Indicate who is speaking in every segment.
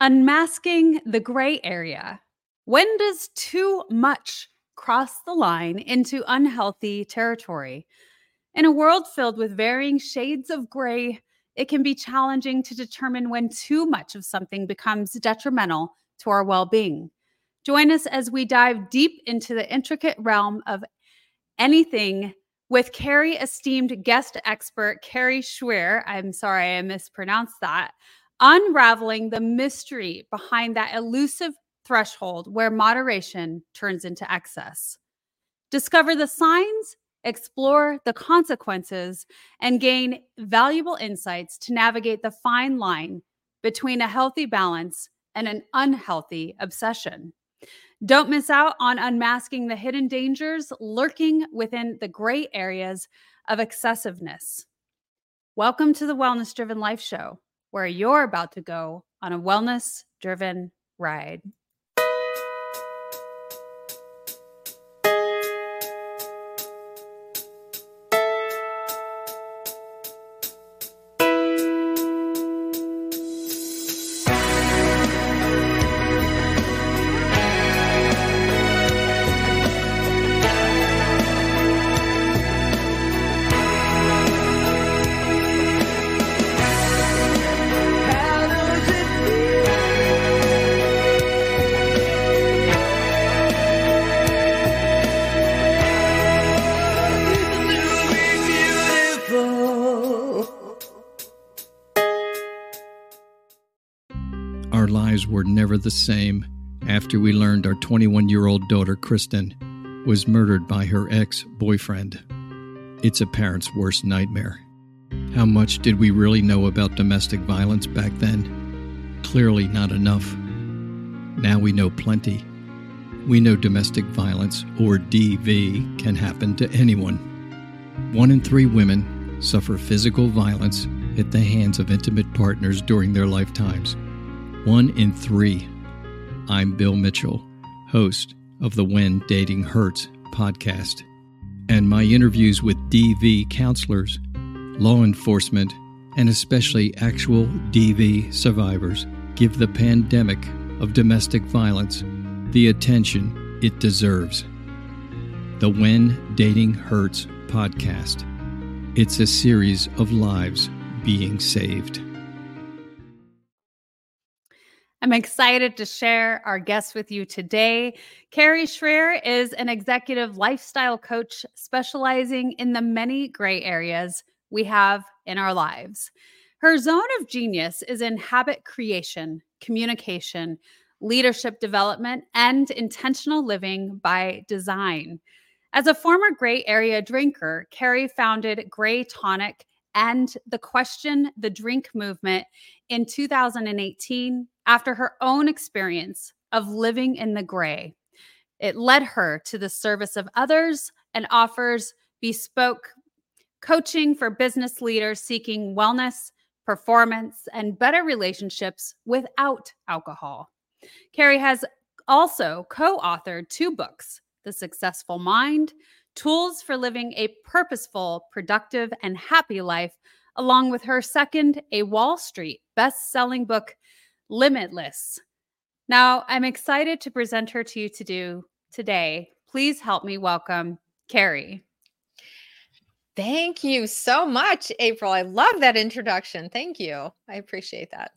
Speaker 1: Unmasking the gray area. When does too much cross the line into unhealthy territory? In a world filled with varying shades of gray, it can be challenging to determine when too much of something becomes detrimental to our well being. Join us as we dive deep into the intricate realm of anything with Kari esteemed guest expert Kari Schwer. I'm sorry I mispronounced that. Unraveling the mystery behind that elusive threshold where moderation turns into excess. Discover the signs, explore the consequences, and gain valuable insights to navigate the fine line between a healthy balance and an unhealthy obsession. Don't miss out on unmasking the hidden dangers lurking within the gray areas of excessiveness. Welcome to the Wellness Driven Life Show, where you're about to go on a wellness driven ride.
Speaker 2: The same after we learned our 21 year old daughter, Kristen, was murdered by her ex boyfriend. It's a parent's worst nightmare. How much did we really know about domestic violence back then? Clearly not enough. Now we know plenty. We know domestic violence, or DV, can happen to anyone. One in three women suffer physical violence at the hands of intimate partners during their lifetimes one in three. I'm Bill Mitchell, host of the When Dating Hurts podcast, and my interviews with DV counselors, law enforcement, and especially actual DV survivors give the pandemic of domestic violence the attention it deserves. The When Dating Hurts podcast. It's a series of lives being saved.
Speaker 1: I'm excited to share our guest with you today. Kari Schwear is an executive lifestyle coach specializing in the many gray areas we have in our lives. Her zone of genius is in habit creation, communication, leadership development, and intentional living by design. As a former gray area drinker, Kari founded Gray Tonic and the Question the Drink movement in 2018 after her own experience of living in the gray. It led her to the service of others and offers bespoke coaching for business leaders seeking wellness, performance, and better relationships without alcohol. Kari has also co authored two books The Successful Mind, Tools for Living a Purposeful, Productive, and Happy Life, along with her second, a Wall Street best selling book, Limitless. Now, I'm excited to present her to you to do today. Please help me welcome Kari.
Speaker 3: Thank you so much, April. I love that introduction. Thank you. I appreciate that.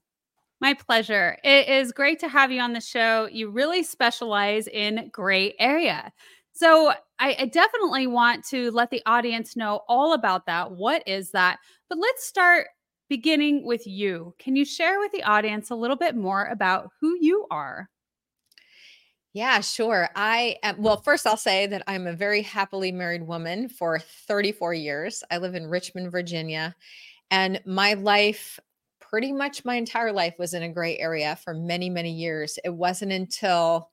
Speaker 1: My pleasure. It is great to have you on the show. You really specialize in gray area. So I, I, definitely want to let the audience know all about that. What is that? But let's start beginning with you. Can you share with the audience a little bit more about who you are?
Speaker 3: Yeah, sure. I am, well, first I'll say that I'm a very happily married woman for 34 years. I live in Richmond, Virginia, and my life, pretty much my entire life, was in a gray area for many, many years. It wasn't until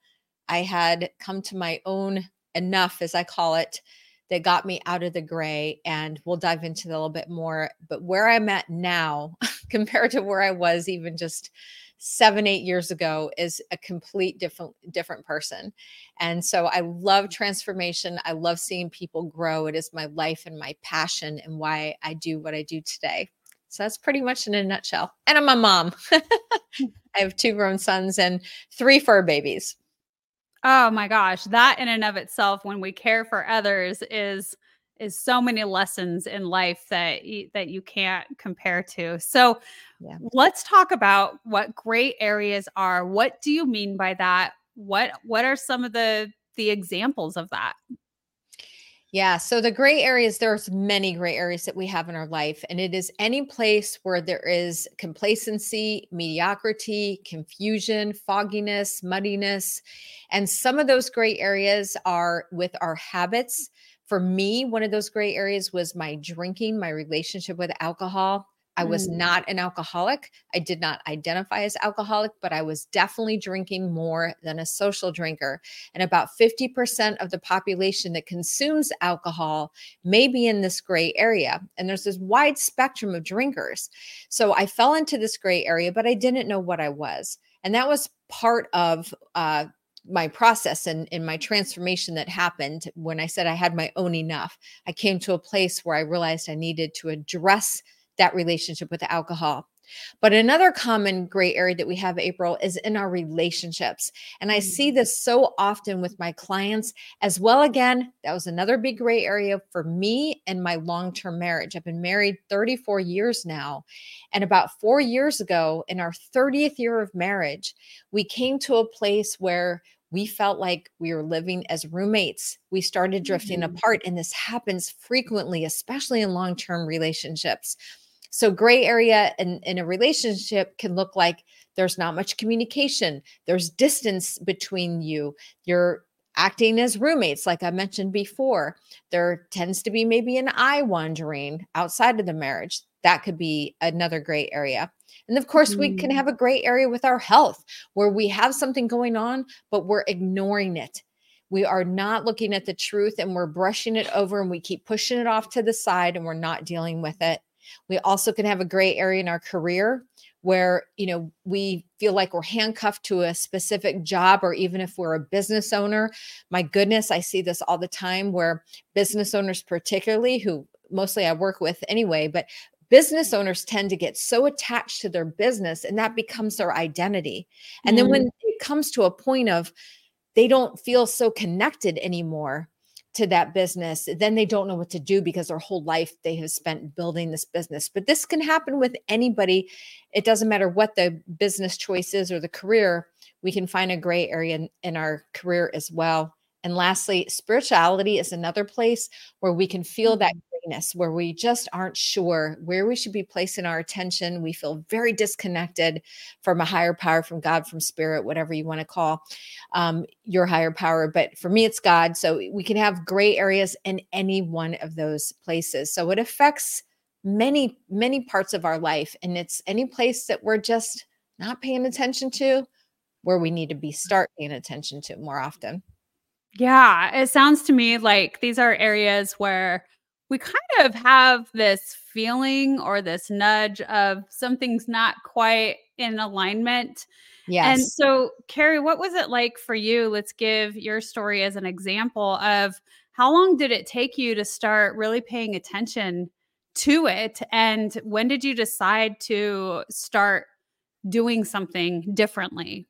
Speaker 3: I had come to my own enough, as I call it, that got me out of the gray. And we'll dive into that a little bit more. But where I'm at now, compared to where I was even just seven eight years ago is a complete different different person and so i love transformation i love seeing people grow it is my life and my passion and why i do what i do today So that's pretty much in a nutshell. And I'm a mom. I have two grown sons and three fur babies.
Speaker 1: Oh my gosh, that in and of itself when we care for others is is so many lessons in life that you, that you can't compare to. So yeah. let's talk about what gray areas are. What do you mean by that? What what are some of the the examples of that?
Speaker 3: Yeah. So the gray areas, there's many gray areas that we have in our life. And it is any place where there is complacency, mediocrity, confusion, fogginess, muddiness. And some of those gray areas are with our habits. For me, one of those gray areas was my drinking, my relationship with alcohol. I was mm. not an alcoholic. I did not identify as alcoholic, but I was definitely drinking more than a social drinker. And about 50% of the population that consumes alcohol may be in this gray area. And there's this wide spectrum of drinkers. So I fell into this gray area, but I didn't know what I was. And that was part of uh, my process and in my transformation that happened when I said I had my own enough. I came to a place where I realized I needed to address that relationship with alcohol. But another common gray area that we have, April, is in our relationships. And I see mm. this so often with my clients as well. Again, that was another big gray area for me and my long term marriage. I've been married 34 years now. And about four years ago, in our 30th year of marriage, we came to a place where we felt like we were living as roommates. We started drifting mm-hmm. apart. And this happens frequently, especially in long term relationships so, gray area in, in a relationship can look like there's not much communication, there's distance between you, you're acting as roommates, like I mentioned before. There tends to be maybe an eye wandering outside of the marriage. That could be another gray area. And of course, we can mm. have a gray area with our health where we have something going on, but we're ignoring it. We are not looking at the truth and we're brushing it over and we keep pushing it off to the side and we're not dealing with it. We also can have a gray area in our career where you know we feel like we're handcuffed to a specific job or even if we're a business owner my goodness i see this all the time where business owners particularly who mostly i work with anyway but business owners tend to get so attached to their business and that becomes their identity and mm. then when it comes to a point of they don't feel so connected anymore to that business, then they don't know what to do because their whole life they have spent building this business. But this can happen with anybody. It doesn't matter what the business choice is or the career, we can find a gray area in, in our career as well. And lastly, spirituality is another place where we can feel that mm-hmm. grayness, where we just aren't sure where we should be placing our attention. We feel very disconnected from a higher power, from God, from spirit, whatever you want to call um, your higher power. But for me, it's God. So we can have gray areas in any one of those places. So it affects many, many parts of our life. And it's any place that we're just not paying attention to where we need to be start paying attention to more often.
Speaker 1: Yeah, it sounds to me like these are areas where we kind of have this feeling or this nudge of something's not quite in alignment. Yes. And so, Kari, what was it like for you? Let's give your story as an example of how long did it take you to start really paying attention to it? And when did you decide to start doing something differently?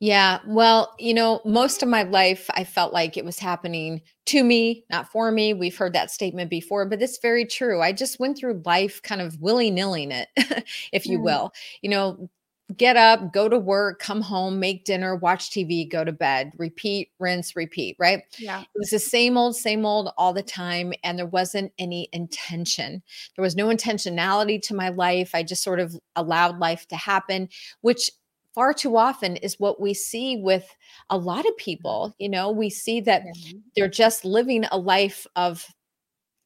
Speaker 3: Yeah. Well, you know, most of my life, I felt like it was happening to me, not for me. We've heard that statement before, but it's very true. I just went through life kind of willy nillying it, if you mm. will. You know, get up, go to work, come home, make dinner, watch TV, go to bed, repeat, rinse, repeat, right?
Speaker 1: Yeah. It
Speaker 3: was the same old, same old all the time. And there wasn't any intention. There was no intentionality to my life. I just sort of allowed life to happen, which far too often is what we see with a lot of people. You know, we see that mm-hmm. they're just living a life of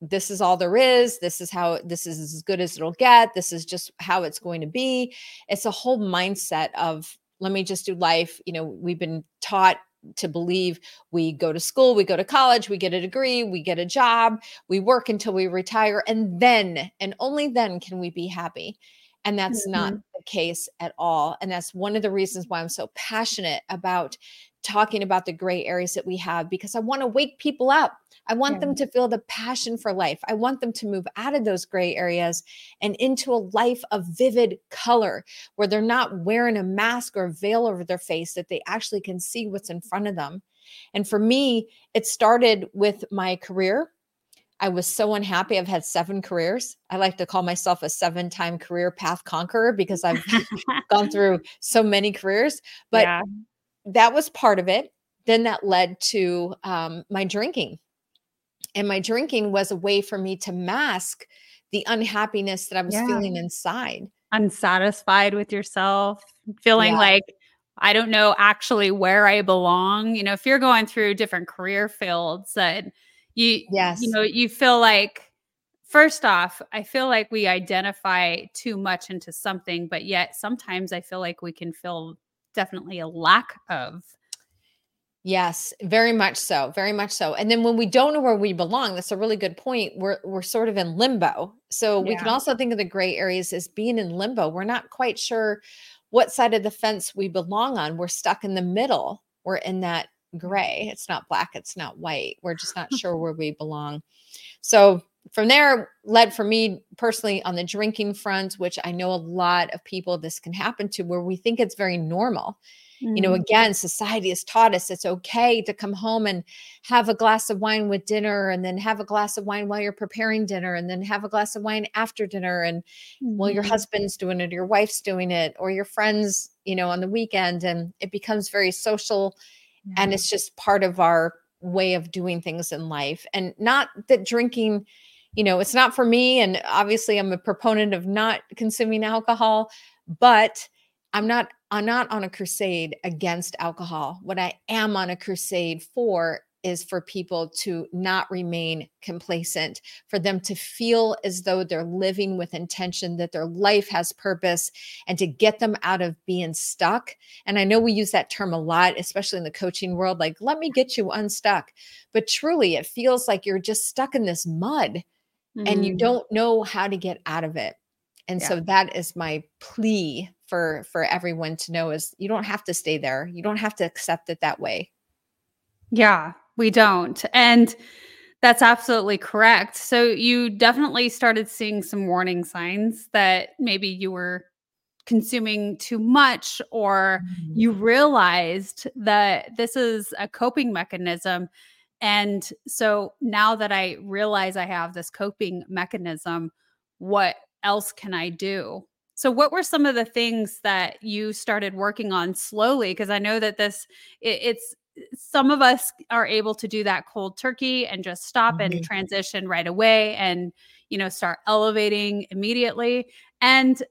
Speaker 3: this is all there is. This is how this is as good as it'll get. This is just how it's going to be. It's a whole mindset of let me just do life. You know, we've been taught to believe we go to school, we go to college, we get a degree, we get a job, we work until we retire, and then and only then can we be happy. And that's mm-hmm. not the case at all. And that's one of the reasons why I'm so passionate about talking about the gray areas that we have because I want to wake people up. I want yeah. them to feel the passion for life. I want them to move out of those gray areas and into a life of vivid color where they're not wearing a mask or a veil over their face, that they actually can see what's in front of them. And for me, it started with my career. I was so unhappy. I've had seven careers. I like to call myself a seven time career path conqueror because I've gone through so many careers. But yeah. that was part of it. Then that led to um, my drinking. And my drinking was a way for me to mask the unhappiness that I was yeah. feeling inside.
Speaker 1: Unsatisfied with yourself, feeling yeah. like I don't know actually where I belong. You know, if you're going through different career fields that you yes you know you feel like first off i feel like we identify too much into something but yet sometimes i feel like we can feel definitely a lack of
Speaker 3: Yes, very much so. Very much so. And then when we don't know where we belong, that's a really good point. We're we're sort of in limbo. So yeah. we can also think of the gray areas as being in limbo. We're not quite sure what side of the fence we belong on. We're stuck in the middle. We're in that gray. It's not black, it's not white. We're just not sure where we belong. So from there led for me personally on the drinking front, which I know a lot of people this can happen to where we think it's very normal. Mm-hmm. You know, mm. again, society has taught us it's okay to come home and have a glass of wine with dinner and then have a glass of wine while you're preparing dinner and then have a glass of wine after dinner. And mm-hmm. well, your husband's doing it, or your wife's doing it, or your friends, you know, on the weekend. And it becomes very social and it's just part of our way of doing things in life and not that drinking you know it's not for me and obviously i'm a proponent of not consuming alcohol but i'm not i'm not on a crusade against alcohol. What i am on a crusade for is for people to not remain complacent, for them to feel as though they're living with intention, that their life has purpose, and to get them out of being stuck. And I know we use that term a lot, especially in the coaching world like, let me get you unstuck. But truly, it feels like you're just stuck in this mud mm-hmm. and you mm. don't know how to get out of it. And yeah. so that is my plea for for everyone to know is you don't have to stay there. You don't have to accept it that way.
Speaker 1: Yeah, we don't. And that's absolutely correct. So you definitely started seeing some warning signs that maybe you were consuming too much or mm-hmm. you realized that this is a coping mechanism. And so now that I realize I have this coping mechanism, what else can I do? So, what were some of the things that you started working on slowly? Because I know that this it, it's some of us are able to do that cold turkey and just stop mm-hmm. and transition right away and you know start elevating immediately and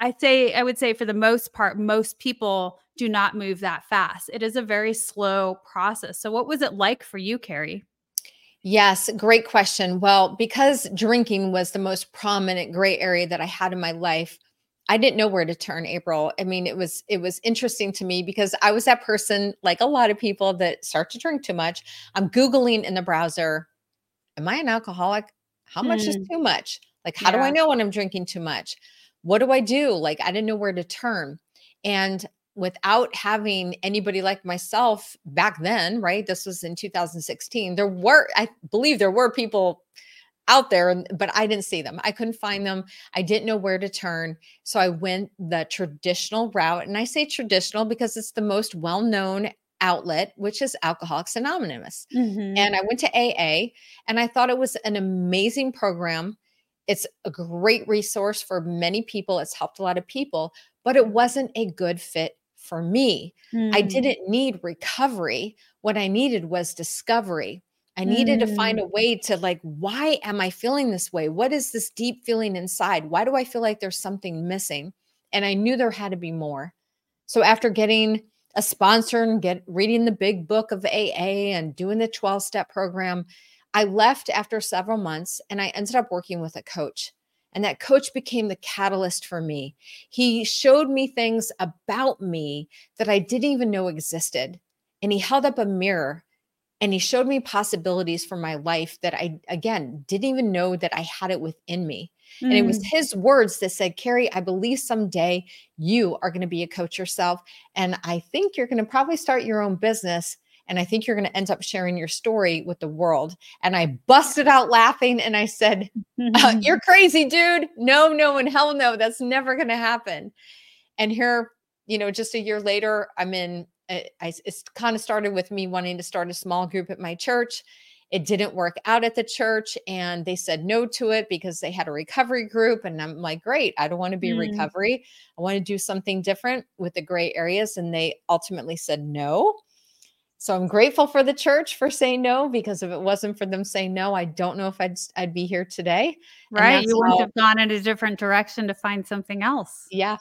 Speaker 1: i say i would say for the most part most people do not move that fast it is a very slow process so what was it like for you kari
Speaker 3: Yes, great question. Well, because drinking was the most prominent gray area that I had in my life, I didn't know where to turn April. I mean, it was it was interesting to me because I was that person like a lot of people that start to drink too much. I'm googling in the browser, am I an alcoholic? How much is hmm. too much? Like how yeah. do I know when I'm drinking too much? What do I do? Like I didn't know where to turn. And without having anybody like myself back then, right? This was in 2016. There were I believe there were people out there, but I didn't see them. I couldn't find them. I didn't know where to turn. So I went the traditional route. And I say traditional because it's the most well known outlet, which is Alcoholics Anonymous. Mm-hmm. And I went to AA and I thought it was an amazing program. It's a great resource for many people. It's helped a lot of people, but it wasn't a good fit for me. Mm-hmm. I didn't need recovery. What I needed was discovery. I needed mm. to find mm. a way to like, why am I feeling this way? What is this deep feeling inside? Why do I feel like there's something missing? And I knew there had to be more. So after getting a sponsor and get reading the big book of AA and doing the 12 step program, I left after several months and I ended up working with a coach. And that coach became the catalyst for me. He showed me things about me that I didn't even know existed. And he held up a mirror and he showed me possibilities for my life that I, again, didn't even know that I had it within me. Mm. And it was mm. his words that said, Kari, I believe someday you are going to be a coach yourself. And I think you're going to probably start your own business. And I think you're going to end up sharing your story with the world. And I busted out laughing and I said, uh, You're crazy, dude. No, no, and hell no. That's never going to happen. And here, you know, just a year later, I'm in, uh, I, it's kind of started with me wanting to start a small group at my church it didn't work out at the church and they said no to it because they had a recovery group. And I'm like, great, I don't want to be mm. recovery. I want to do something different with the gray areas. And they ultimately said no. So I'm grateful for the church for saying no because if it wasn't for them saying no, I don't know if I'd I'd be here today.
Speaker 1: Right, you wouldn't how, have gone in a different direction to find something else.
Speaker 3: Yeah.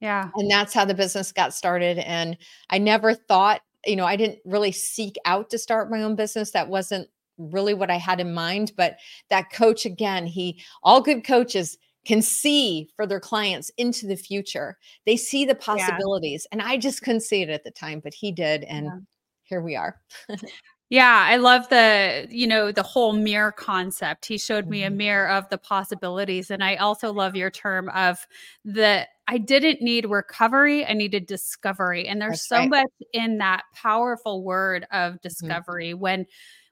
Speaker 1: Yeah.
Speaker 3: And that's how the business got started and I never thought you know, I didn't really seek out to start my own business. That wasn't really what I had in mind. But that coach, again, he, all good coaches can see for their clients into the future. They see the possibilities. Yeah. And I just couldn't see it at the time, but he did. And yeah. here we are.
Speaker 1: Yeah, I love the, you know, the whole mirror concept. He showed me a mm-hmm. mirror of the possibilities. And I also love your term of the I didn't need recovery, I needed discovery. And there's That's so right. much in that powerful word of mm-hmm. discovery mm-hmm. when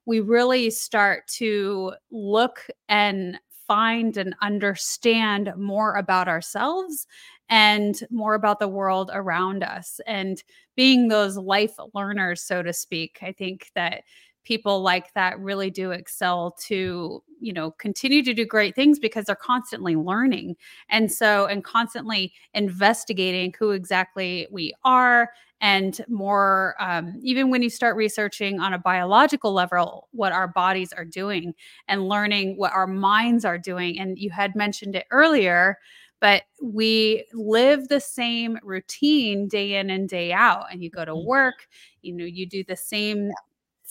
Speaker 1: we really start to look and find and understand more about ourselves and more about the world around us and being those life learners so to speak i think that people like that really do excel to you know continue to do great things because they're constantly learning. And so and constantly investigating who exactly we are and more um, even when you start researching on a biological level what our bodies are doing and learning what our minds are doing. And you had mentioned it earlier but we live the same routine day in and day out. And you go to mm-hmm. work you know you do the same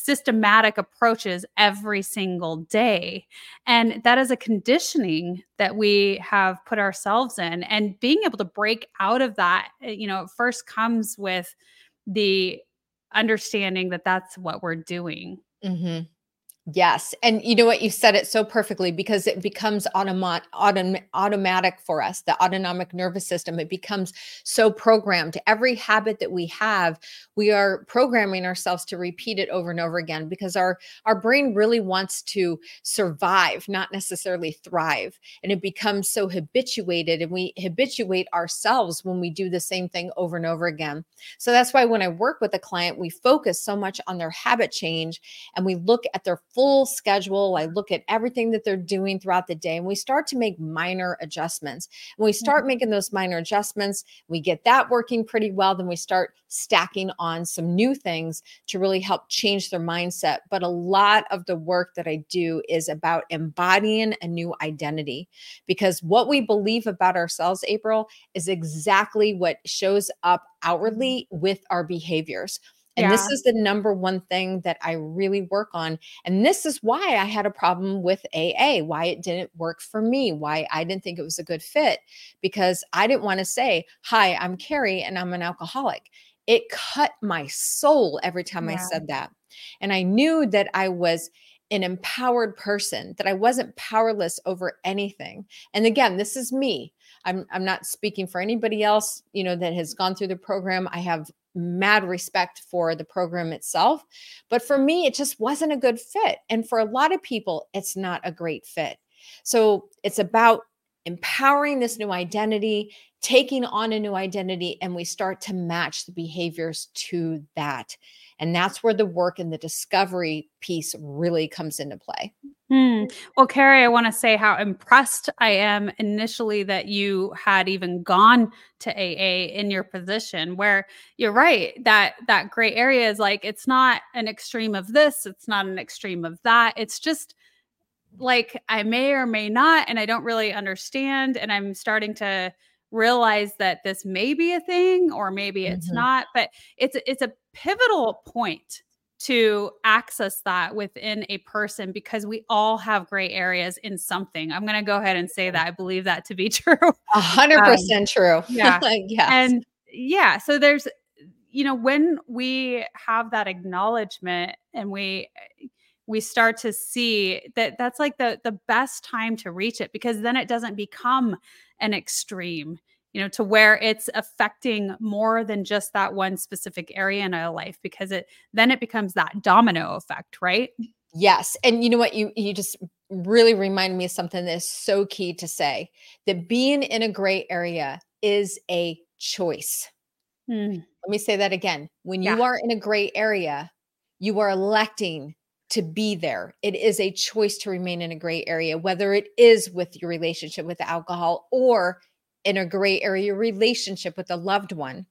Speaker 1: systematic approaches every single day. And that is a conditioning that we have put ourselves in. And being able to break out of that, eh, you know, first comes with the understanding that that's what we're doing.
Speaker 3: Mm-hmm. Yes. And you know what? You said it so perfectly because it becomes automat, autom- automatic for us, the autonomic nervous system. It becomes so programmed. Every habit that we have, we are programming ourselves to repeat it over and over again because our, our brain really wants to survive, not necessarily thrive. And it becomes so habituated and we habituate ourselves when we do the same thing over and over again. So that's why when I work with a client, we focus so much on their habit change and we look at their full schedule. I look at everything that they're doing throughout the day and we start to make minor adjustments. When we start mm-hmm. making those minor adjustments, we get that working pretty well. Then we start stacking on some new things to really help change their mindset. But a lot of the work that I do is about embodying a new identity because what we believe about ourselves, April, is exactly what shows up outwardly with our behaviors. And yeah. this is the number one thing that I really work on. And this is why I had a problem with AA, why it didn't work for me, why I didn't think it was a good fit, because I didn't want to say, Hi, I'm Kari and I'm an alcoholic. It cut my soul every time yeah. I said that. And I knew that I was an empowered person, that I wasn't powerless over anything. And again, this is me. I'm, I'm not speaking for anybody else, you know, that has gone through the program. I have mad respect for the program itself. But for me, it just wasn't a good fit. And for a lot of people, it's not a great fit. So it's about empowering this new identity, taking on a new identity, and we start to match the behaviors to that. And that's where the work and the discovery piece really comes into play.
Speaker 1: Hmm. Well, Kari, I want to say how impressed I am initially that you had even gone to AA in your position where you're right that that gray area is like it's not an extreme of this, it's not an extreme of that. It's just like I may or may not and I don't really understand and I'm starting to realize that this may be a thing or maybe it's mm-hmm. not, but it's it's a pivotal point to access that within a person because we all have gray areas in something. I'm going to go ahead and say that I believe that to be true.
Speaker 3: A hundred um, percent true.
Speaker 1: Yeah. yes. And yeah. So there's, you know, when we have that acknowledgement and we, we start to see that that's like the the best time to reach it because then it doesn't become an extreme you know to where it's affecting more than just that one specific area in our life because it then it becomes that domino effect right
Speaker 3: yes and you know what you you just really remind me of something that's so key to say that being in a gray area is a choice hmm. let me say that again when you yeah. are in a gray area you are electing to be there. It is a choice to remain in a gray area, whether it is with your relationship with alcohol or in a gray area your relationship with a loved one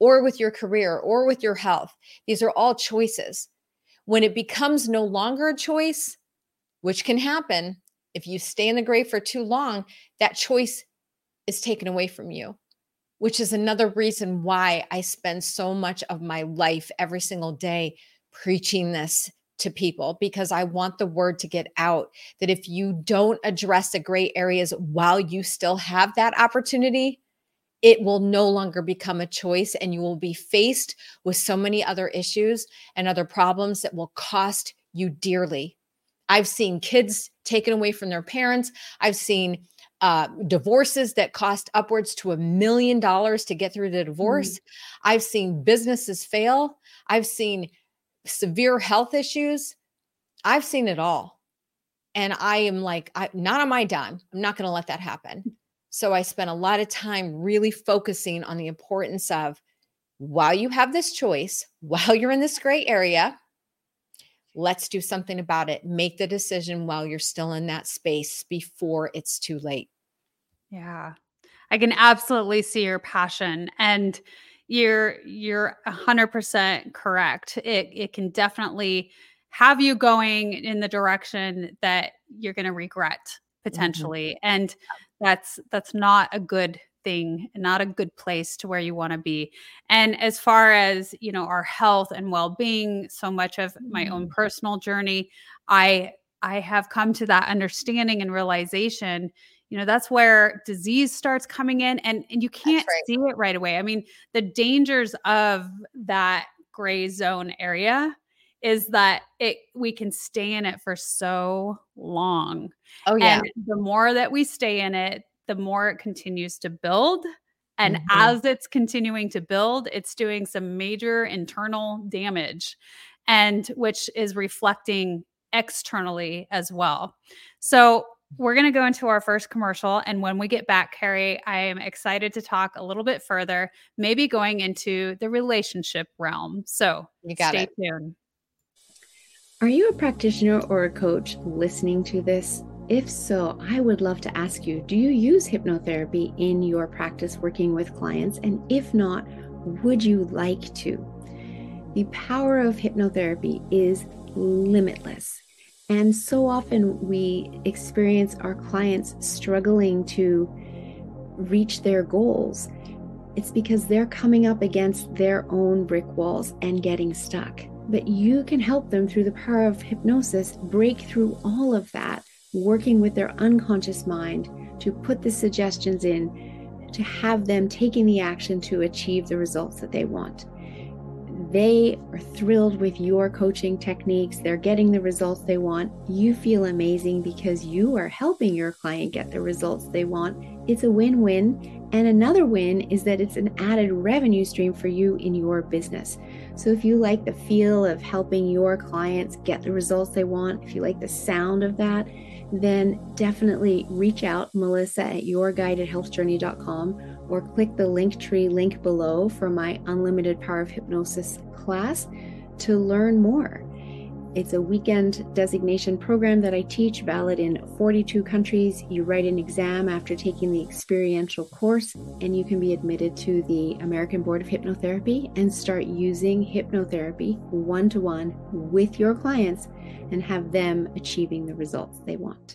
Speaker 3: or with your career or with your health. These are all choices. When it becomes no longer a choice, which can happen if you stay in the gray for too long, that choice is taken away from you, which is another reason why I spend so much of my life every single day preaching this to people because I want the word to get out that if you don't address the gray areas while you still have that opportunity, it will no longer become a choice and you will be faced with so many other issues and other problems that will cost you dearly. I've seen kids taken away from their parents. I've seen uh, divorces that cost upwards to a million dollars to get through the divorce. Mm. I've seen businesses fail. I've seen severe health issues. I've seen it all. And I am like, I, not on my dime. I'm not going to let that happen. So I spent a lot of time really focusing on the importance of while you have this choice, while you're in this gray area, let's do something about it. Make the decision while you're still in that space before it's too late.
Speaker 1: Yeah. I can absolutely see your passion. And you're you're 100% correct it it can definitely have you going in the direction that you're going to regret mm-hmm. potentially mm-hmm. and that's that's not a good thing not a good place to where you want to be and as far as you know our health and well-being so much of my own mm-hmm. personal journey i i have come to that understanding and realization you know that's where disease starts coming in and, and you can't right. see it right away i mean the dangers of that gray zone area is that it we can stay in it for so long
Speaker 3: oh yeah and
Speaker 1: the more that we stay in it the more it continues to build and mm-hmm. as it's continuing to build it's doing some major internal damage and which is reflecting externally as well so we're going to go into our first commercial. And when we get back, Kari, I am excited to talk a little bit further, maybe going into the relationship realm. So
Speaker 3: you got
Speaker 1: stay
Speaker 3: it.
Speaker 1: tuned.
Speaker 4: Are you a practitioner or a coach listening to this? If so, I would love to ask you do you use hypnotherapy in your practice working with clients? And if not, would you like to? The power of hypnotherapy is limitless. And so often we experience our clients struggling to reach their goals. It's because they're coming up against their own brick walls and getting stuck. But you can help them through the power of hypnosis break through all of that, working with their unconscious mind to put the suggestions in to have them taking the action to achieve the results that they want they are thrilled with your coaching techniques, they're getting the results they want. You feel amazing because you are helping your client get the results they want. It's a win win. And another win is that it's an added revenue stream for you in your business. So if you like the feel of helping your clients get the results they want, if you like the sound of that, then definitely reach out, Melissa at yourguidedhealthjourney.com or click the Linktree link below for my Unlimited Power of Hypnosis class to learn more. It's a weekend designation program that I teach, valid in 42 countries. You write an exam after taking the experiential course, and you can be admitted to the American Board of Hypnotherapy and start using hypnotherapy one to one with your clients and have them achieving the results they want.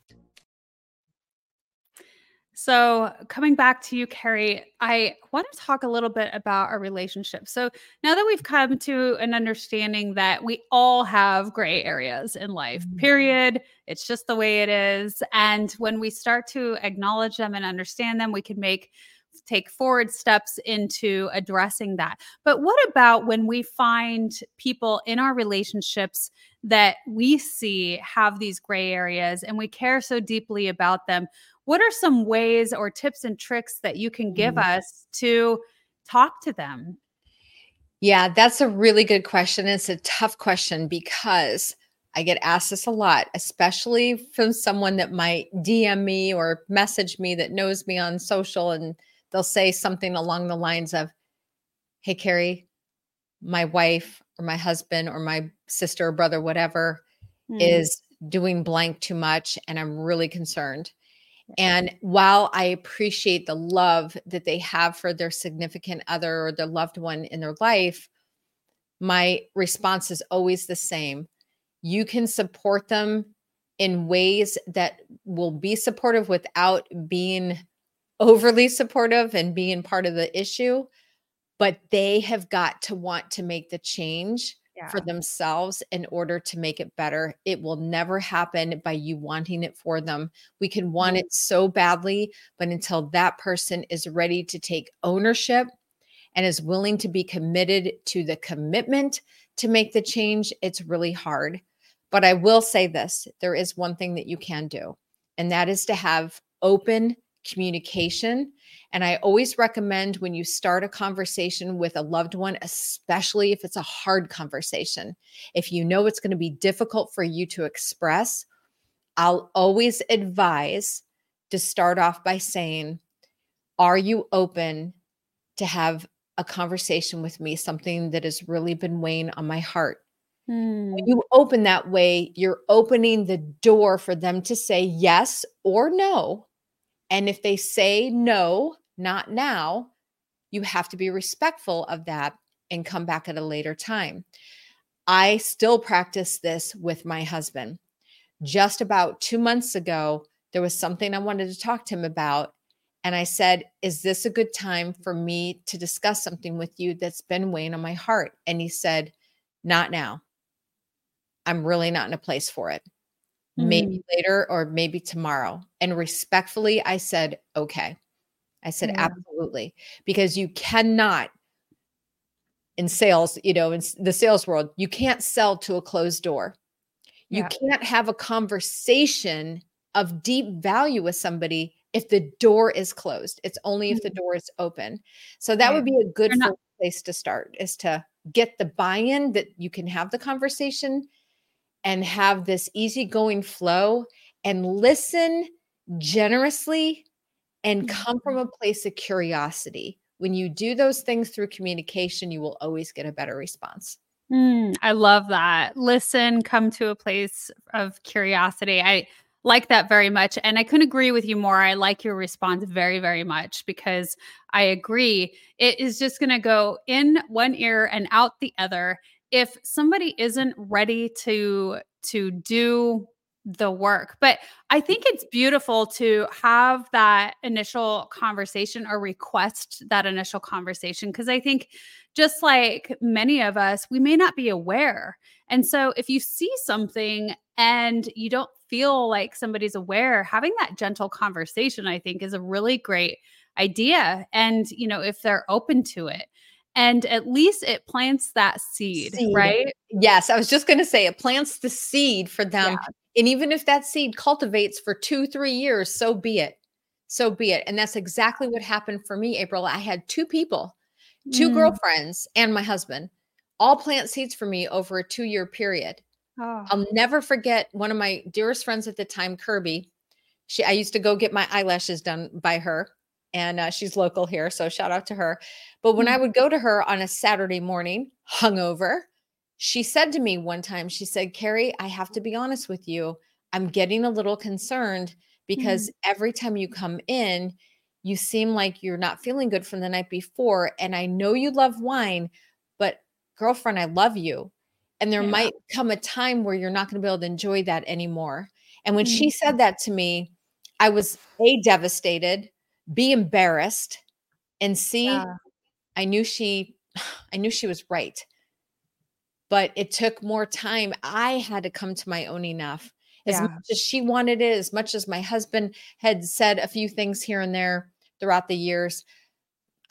Speaker 1: So, coming back to you, Kari, I want to talk a little bit about our relationship. So, now that we've come to an understanding that we all have gray areas in life, mm-hmm. period, it's just the way it is. And when we start to acknowledge them and understand them, we can make take forward steps into addressing that. But what about when we find people in our relationships that we see have these gray areas and we care so deeply about them? What are some ways or tips and tricks that you can give mm. us to talk to them?
Speaker 3: Yeah, that's a really good question. It's a tough question because I get asked this a lot, especially from someone that might DM me or message me that knows me on social, and they'll say something along the lines of, Hey, Kari, my wife or my husband or my sister or brother, whatever, mm. is doing blank too much, and I'm really concerned. And while I appreciate the love that they have for their significant other or their loved one in their life, my response is always the same. You can support them in ways that will be supportive without being overly supportive and being part of the issue, but they have got to want to make the change yeah. for themselves in order to make it better. It will never happen by you wanting it for them. We can want mm-hmm. it so badly, but until that person is ready to take ownership and is willing to be committed to the commitment to make the change, it's really hard. But I will say this there is one thing that you can do, and that is to have open communication and I always recommend when you start a conversation with a loved one, especially if it's a hard conversation, if you know it's going to be difficult for you to express, I'll always advise to start off by saying, Are you open to have a conversation with me, something that has really been weighing on my heart? When hmm. you open that way, you're opening the door for them to say yes or no. And if they say no, not now, you have to be respectful of that and come back at a later time. I still practice this with my husband. Just about two months ago, there was something I wanted to talk to him about. And I said, Is this a good time for me to discuss something with you that's been weighing on my heart? And he said, Not now. I'm really not in a place for it. Mm. Maybe later or maybe tomorrow. And respectfully, I said, Okay. I said, yeah. absolutely. Because you cannot, in sales, you know, in the sales world, you can't sell to a closed door. You yeah. can't have a conversation of deep value with somebody if the door is closed. It's only mm-hmm. if the mm-hmm. door is open. So that would be a good not- place to start is to get the buy-in that you can have the conversation and have this easygoing flow and listen generously and come from mm-hmm. a place of curiosity. When you do those things through communication, you will always get a better response.
Speaker 1: Mm, I love that. Listen, come to a place of curiosity. I like that very much. And I couldn't agree with you more. I like your response very, very much because I agree. It is just going to go in one ear and out the other. If somebody isn't ready to to do the work. But I think it's beautiful to have that initial conversation or request that initial conversation because I think just like many of us, we may not be aware. And so if you see something and you don't feel like somebody's aware, having that gentle conversation, I think, is a really great idea. And, you know, if they're open to it. And at least it plants that seed,
Speaker 3: Seed.
Speaker 1: right?
Speaker 3: Yes, I was just going to say it plants the seed for them.
Speaker 1: Yeah.
Speaker 3: And even if that seed cultivates for two, three years, so be it. So be it. And that's exactly what happened for me, April. I had two people, two
Speaker 1: Mm.
Speaker 3: girlfriends, and my husband all plant seeds for me over a two year period.
Speaker 1: Oh.
Speaker 3: I'll never forget one of my dearest friends at the time, Kirby. She, I used to go get my eyelashes done by her, and uh, she's local here, so shout out to her. But when I
Speaker 1: Mm.
Speaker 3: would go to her on a Saturday morning, hungover, she said to me one time, she said, "Kari, I have to be honest with you. I'm getting a little concerned because every time you come in, you seem like you're not feeling good from the night before, and I know you love wine, but girlfriend, I love you." And there
Speaker 1: Yeah.
Speaker 3: might come a time where you're not going to be able to enjoy that anymore. And when she said that to me, I was A, devastated, B, embarrassed, and see
Speaker 1: Yeah.
Speaker 3: I knew she I knew she was right. But it took more time. I had to come to my own enough. As
Speaker 1: Yeah.
Speaker 3: much as she wanted it, as much as my husband had said a few things here and there throughout the years,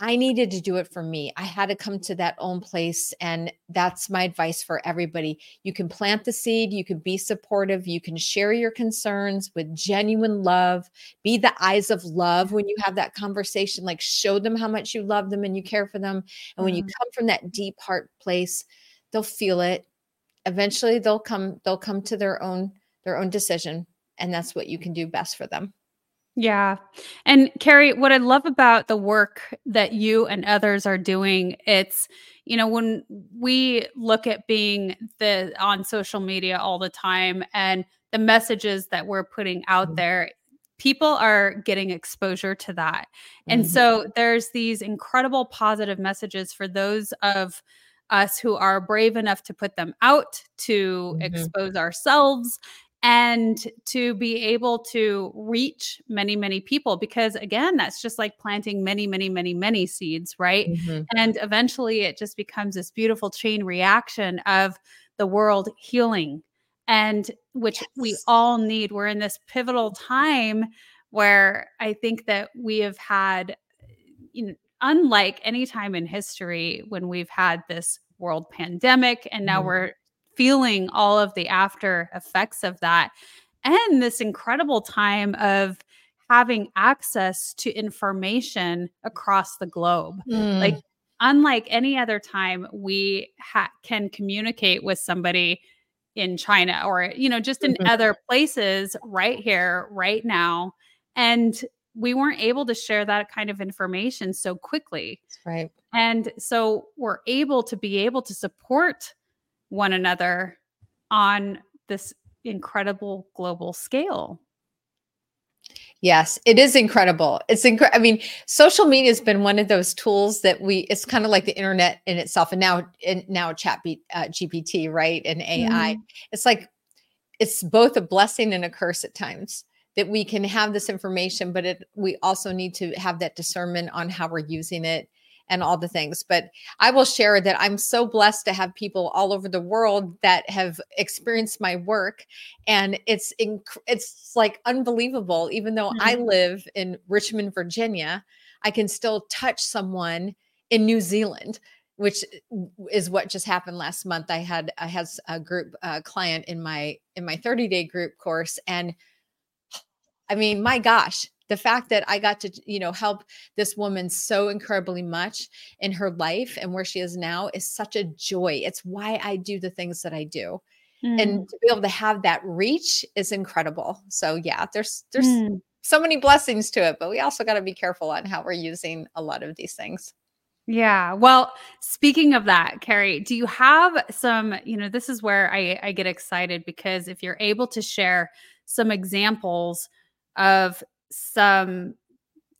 Speaker 3: I needed to do it for me. I had to come to that own place. And that's my advice for everybody. You can plant the seed, you can be supportive, you can share your concerns with genuine love, be the eyes of love when you have that conversation, like show them how much you love them and you care for them. And when you
Speaker 1: Mhm.
Speaker 3: come from that deep heart place, they'll feel it. Eventually they'll come, they'll come to their own, their own decision. And that's what you can do best for them.
Speaker 1: Yeah. And Kari, what I love about the work that you and others are doing, it's, you know, when we look at being the on social media all the time and the messages that we're putting out
Speaker 3: Mhm.
Speaker 1: there, people are getting exposure to that. And
Speaker 3: Mhm.
Speaker 1: so there's these incredible positive messages for those of us who are brave enough to put them out, to
Speaker 3: Mhm.
Speaker 1: expose ourselves, and to be able to reach many, many people. Because again, that's just like planting many, many, many, many seeds, right?
Speaker 3: Mhm.
Speaker 1: And eventually it just becomes this beautiful chain reaction of the world healing and which we all need. We're in this pivotal time where I think that we have had, you know, unlike any time in history when we've had this world pandemic and now
Speaker 3: Mhm.
Speaker 1: we're feeling all of the after effects of that and this incredible time of having access to information across the globe like
Speaker 3: Mm.
Speaker 1: unlike any other time we ha- can communicate with somebody in china or you know just in
Speaker 3: Mhm.
Speaker 1: other places right here right now and we weren't able to share that kind of information so quickly
Speaker 3: That's right.
Speaker 1: and so we're able to be able to support one another on this incredible global scale
Speaker 3: Yes, it is incredible. It's incredible. I mean, social media has been one of those tools that we. It's kind of like the internet in itself, and now, and now Chat B, uh, GPT, right, and AI. It's like it's both a blessing and a curse at times that we can have this information, but it we also need to have that discernment on how we're using it and all the things. But I will share that I'm so blessed to have people all over the world that have experienced my work, and it's inc- it's like unbelievable. Even though I live in Richmond, Virginia, I can still touch someone in New Zealand. Which is what just happened last month. I had I had a group uh, client in my in my 30 day group course, and I mean, my gosh, the fact that I got to, you know, help this woman so incredibly much in her life and where she is now is such a joy. It's why I do the things that I do.
Speaker 1: Mm.
Speaker 3: And to be able to have that reach is incredible. So yeah, there's there's
Speaker 1: Mm.
Speaker 3: so many blessings to it, but we also got to be careful on how we're using a lot of these things.
Speaker 1: Yeah. Well, speaking of that, Kari, do you have some, you know, this is where I, I get excited because if you're able to share some examples of some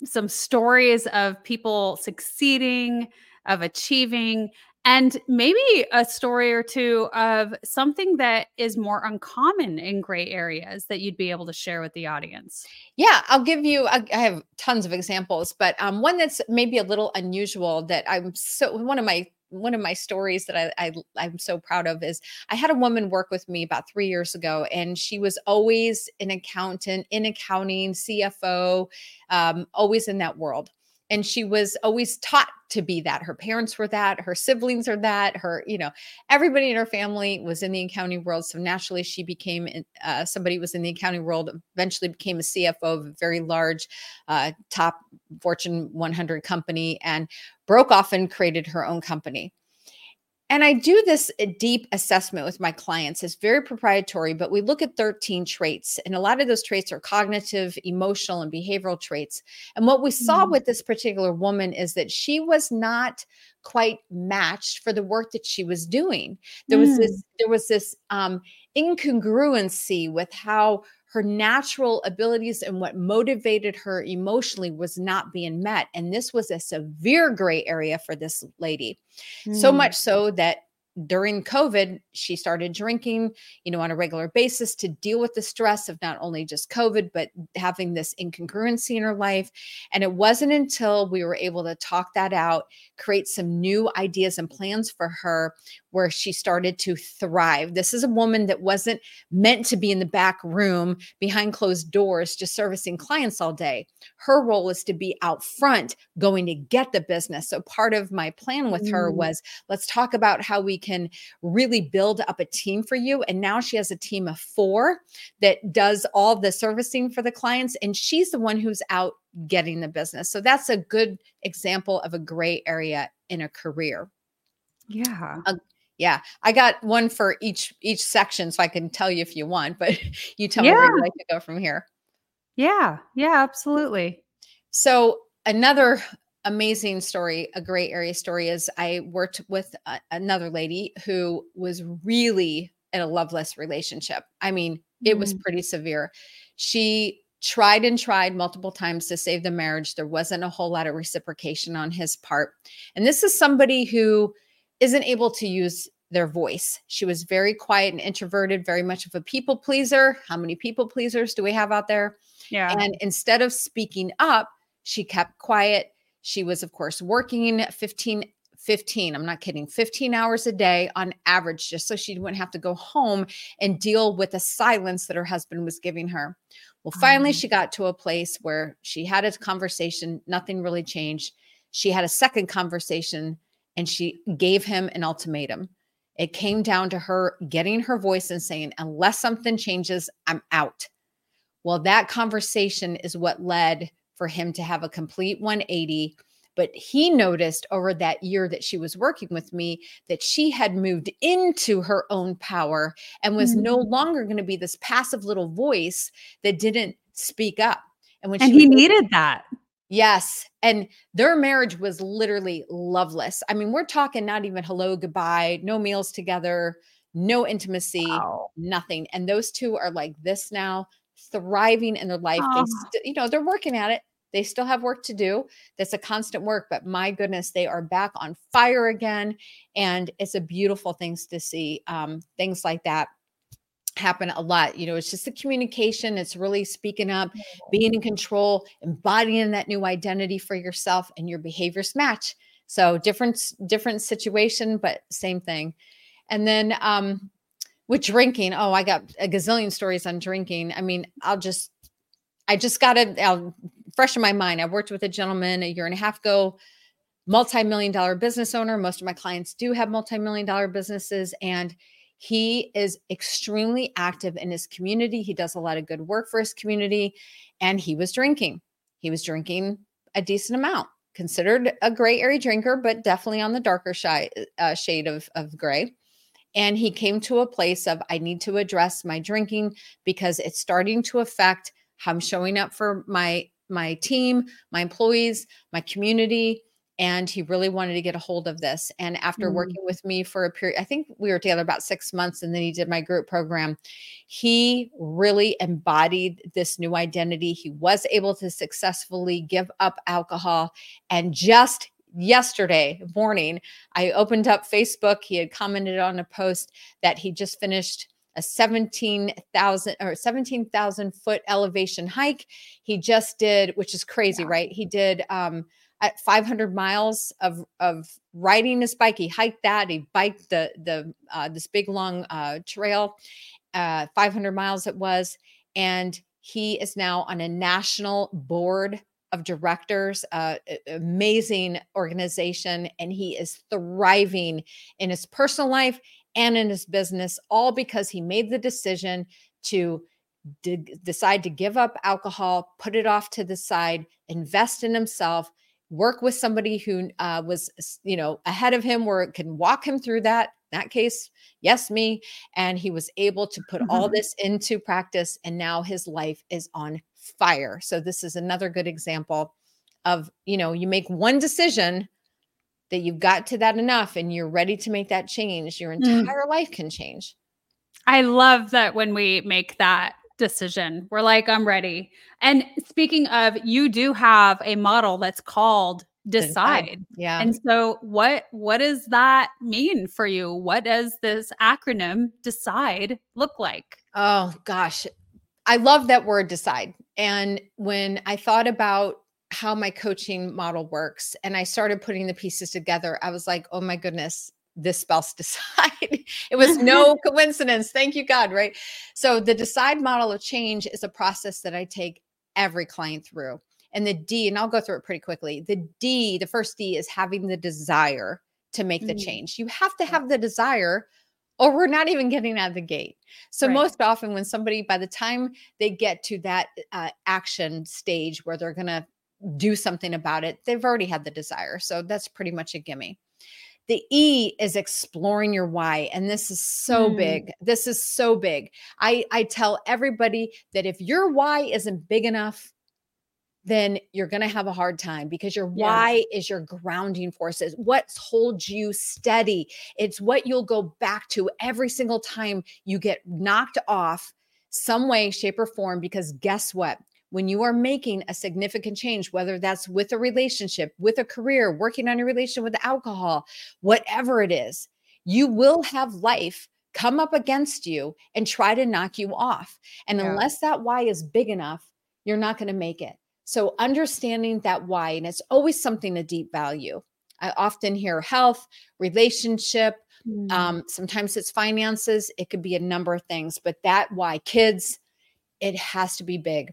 Speaker 1: some stories of people succeeding, of achieving, and maybe a story or two of something that is more uncommon in gray areas that you'd be able to share with the audience.
Speaker 3: Yeah, I'll give you. I, have tons of examples, but um, one that's maybe a little unusual that I'm so one of my one of my stories that I, I I'm so proud of is I had a woman work with me about three years ago, and she was always an accountant in accounting, CFO, um, always in that world. And she was always taught to be that. Her parents were that her siblings are that her you know everybody in her family was in the accounting world. So naturally she became uh, somebody was in the accounting world eventually became a cfo of a very large uh, top fortune 100 company and broke off and created her own company and I do this uh, deep assessment with my clients. It's very proprietary, but we look at 13 traits, and a lot of those traits are cognitive, emotional, and behavioral traits. And what we saw mm-hmm. with this particular woman is that she was not quite matched for the work that she was doing. There was this, mm. there was this um, incongruency with how her natural abilities and what motivated her emotionally was not being met. And this was a severe gray area for this lady. Mm. So much so that during COVID, she started drinking, you know, on a regular basis to deal with the stress of not only just COVID, but having this incongruency in her life. And it wasn't until we were able to talk that out, create some new ideas and plans for her where she started to thrive. This is a woman that wasn't meant to be in the back room behind closed doors, just servicing clients all day. Her role is to be out front, going to get the business. So part of my plan with mm. her was let's talk about how we can really build up a team for you. And now she has a team of four that does all the servicing for the clients. And she's the one who's out getting the business. So that's a good example of a gray area in a career.
Speaker 1: Yeah.
Speaker 3: A, yeah, I got one for each each section, so I can tell you if you want. But you tell yeah. me where you'd like to go from here.
Speaker 1: Yeah, yeah, absolutely.
Speaker 3: So another amazing story, a great area story is I worked with a, another lady who was really in a loveless relationship. I mean, it mm. was pretty severe. She tried and tried multiple times to save the marriage. There wasn't a whole lot of reciprocation on his part. And this is somebody who isn't able to use their voice. She was very quiet and introverted, very much of a people pleaser. How many people pleasers do we have out there?
Speaker 1: Yeah.
Speaker 3: And instead of speaking up, she kept quiet. She was, of course, working 15, 15, I'm not kidding, 15 hours a day on average, just so she wouldn't have to go home and deal with the silence that her husband was giving her. Well, finally, mm. she got to a place where she had a conversation, nothing really changed. She had a second conversation and she gave him an ultimatum. It came down to her getting her voice and saying, unless something changes, I'm out. Well, that conversation is what led for him to have a complete 180. But he noticed over that year that she was working with me that she had moved into her own power and was mm-hmm. no longer going to be this passive little voice that didn't speak up.
Speaker 1: And when and he needed that.
Speaker 3: Yes. And their marriage was literally loveless. I mean, we're talking not even hello, goodbye, no meals together, no intimacy, wow. nothing. And those two are like this now, thriving in their life. Oh. They, st- you know, they're working at it. They still have work to do. That's a constant work, but my goodness, they are back on fire again. And it's a beautiful things to see. Um, things like that happen a lot. You know, it's just the communication, it's really speaking up, being in control, embodying that new identity for yourself and your behaviors match. So different different situation but same thing. And then um with drinking, oh, I got a gazillion stories on drinking. I mean, I'll just I just got to I'll fresh in my mind. I worked with a gentleman a year and a half ago, multi-million dollar business owner. Most of my clients do have multi-million dollar businesses and he is extremely active in his community. He does a lot of good work for his community. And he was drinking. He was drinking a decent amount, considered a gray area drinker, but definitely on the darker side, uh, shade of, of gray. And he came to a place of, I need to address my drinking because it's starting to affect how I'm showing up for my my team, my employees, my community, and he really wanted to get a hold of this. And after mm-hmm. working with me for a period, I think we were together about six months, and then he did my group program. He really embodied this new identity. He was able to successfully give up alcohol. And just yesterday morning, I opened up Facebook. He had commented on a post that he just finished a 17,000 or 17,000 foot elevation hike. He just did, which is crazy, yeah. right? He did um, at 500 miles of of riding his bike. He hiked that. He biked the the uh, this big long uh, trail, uh, 500 miles it was, and he is now on a national board of directors, uh, amazing organization, and he is thriving in his personal life and in his business, all because he made the decision to decide to give up alcohol, put it off to the side, invest in himself, work with somebody who uh, was, you know, ahead of him, where it can walk him through that. that case, yes, me. And he was able to put all mm-hmm. this into practice, and now his life is on fire. So this is another good example of, you know, you make one decision that you've got to that enough and you're ready to make that change, your mm. entire mm. life can change.
Speaker 1: I love that when we make that decision, we're like, I'm ready. And speaking of, you do have a model that's called decide.
Speaker 3: Yeah.
Speaker 1: And so what what does that mean for you? What does this acronym decide look like?
Speaker 3: Oh gosh. I love that word decide. And when I thought about how my coaching model works and I started putting the pieces together, I was like, oh my goodness, this spells decide. it was no coincidence. Thank you, God. Right. So, the decide model of change is a process that I take every client through. And the D, and I'll go through it pretty quickly. The D, the first D is having the desire to make the mm-hmm. change. You have to have the desire or we're not even getting out of the gate. So right. most often when somebody by the time they get to that uh, action stage where they're going to do something about it, they've already had the desire. So that's pretty much a gimme. The E is exploring your why. And this is so mm. big. This is so big. I, I tell everybody that if your why isn't big enough, then you're going to have a hard time because your yeah. why is your grounding forces. What holds you steady? It's what you'll go back to every single time you get knocked off some way, shape, or form. Because guess what? When you are making a significant change, whether that's with a relationship, with a career, working on your relation with alcohol, whatever it is, you will have life come up against you and try to knock you off. And yeah. unless that why is big enough, you're not going to make it. So understanding that why, and it's always something to deep value. I often hear health, relationship, mm. um, sometimes it's finances, it could be a number of things, but that why, kids, it has to be big.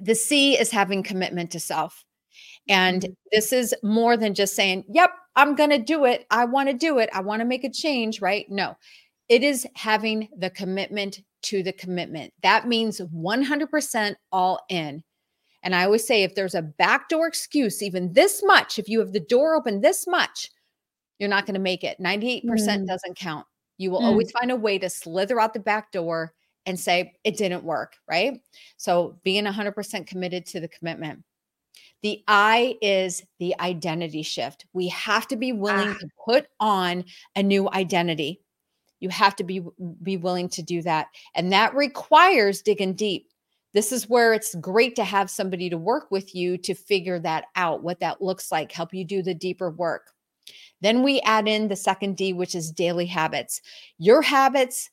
Speaker 3: The C is having commitment to self. And mm. this is more than just saying, yep, I'm going to do it. I want to do it. I want to make a change, right? No, it is having the commitment to the commitment. That means 100% all in. And I always say if there's a backdoor excuse, even this much, if you have the door open this much, you're not going to make it. 98% mm. doesn't count. You will mm. always find a way to slither out the back door and say it didn't work, right? So being 100% committed to the commitment. The I is the identity shift. We have to be willing ah. to put on a new identity. You have to be be willing to do that. And that requires digging deep this is where it's great to have somebody to work with you to figure that out, what that looks like, help you do the deeper work. Then we add in the second D, which is daily habits. Your habits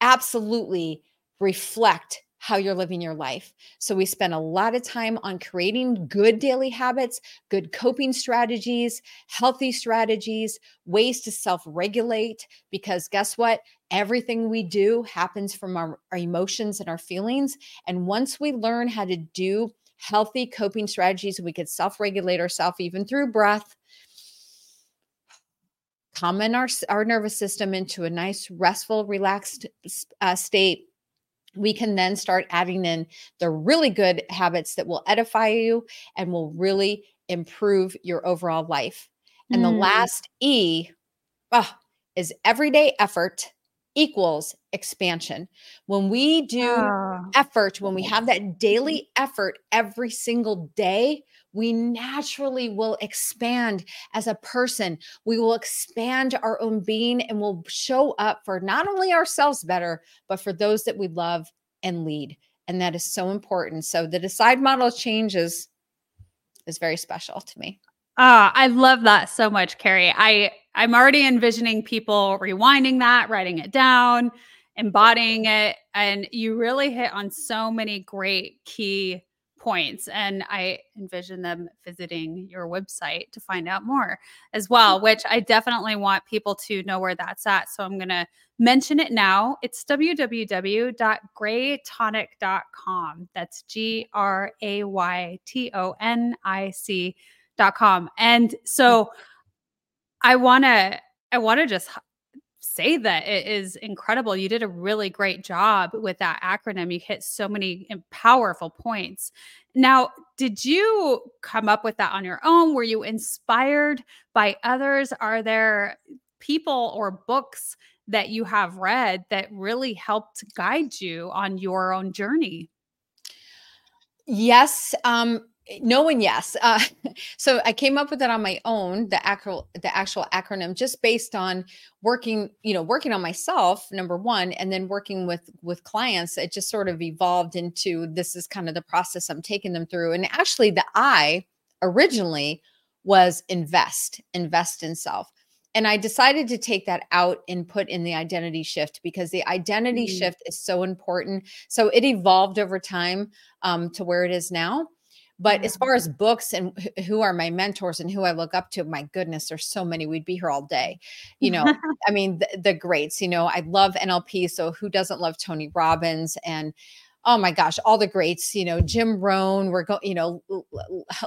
Speaker 3: absolutely reflect how you're living your life. So we spend a lot of time on creating good daily habits, good coping strategies, healthy strategies, ways to self regulate. Because guess what? Everything we do happens from our, our, emotions and our feelings. And once we learn how to do healthy coping strategies, we could self regulate ourselves even through breath. Calm in our, our nervous system into a nice, restful, relaxed uh, state we can then start adding in the really good habits that will edify you and will really improve your overall life. And mm. the last E oh, is everyday effort equals expansion. When we do oh. effort, when we have that daily effort every single day, we naturally will expand as a person. We will expand our own being and will show up for not only ourselves better, but for those that we love and lead. And that is so important. So the decide model changes is very special to me.
Speaker 1: Ah, I love that so much, Kari. I I'm already envisioning people rewinding that, writing it down, embodying it, and you really hit on so many great key points. And I envision them visiting your website to find out more as well, mm. which I definitely want people to know where that's at. So I'm going to mention it now. It's www.graytonic.com. That's G R A Y T O N I C.com. And so mm. I want to I want to just say that it is incredible. You did a really great job with that acronym. You hit so many powerful points. Now, did you come up with that on your own? Were you inspired by others? Are there people or books that you have read that really helped guide you on your own journey?
Speaker 3: Yes. Um, no one yes. Uh, so i came up with it on my own the actual the actual acronym just based on working you know working on myself number one and then working with with clients. It just sort of evolved into this is kind of the process i'm taking them through. And actually the i originally was invest invest in self. And i decided to take that out and put in the identity shift because the identity mm-hmm. shift is so important. So it evolved over time um, to where it is now but as far as books and who are my mentors and who I look up to, my goodness, there's so many. We'd be here all day. You know, I mean, the, the greats, you know, I love NLP. So who doesn't love Tony Robbins? And oh my gosh, all the greats, you know, Jim Rohn, we're going, you know,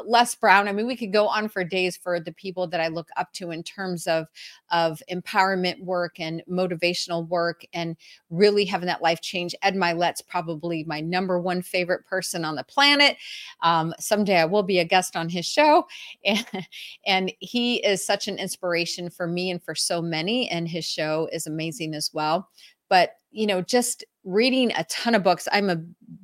Speaker 3: Les Brown. I mean, we could go on for days for the people that I look up to in terms of of empowerment work and motivational work and really having that life change. Ed Mylett's probably my number one favorite person on the planet. Um, someday I will be a guest on his show. And, and he is such an inspiration for me and for so many. And his show is amazing as well. But you know, just reading a ton of books. I'm a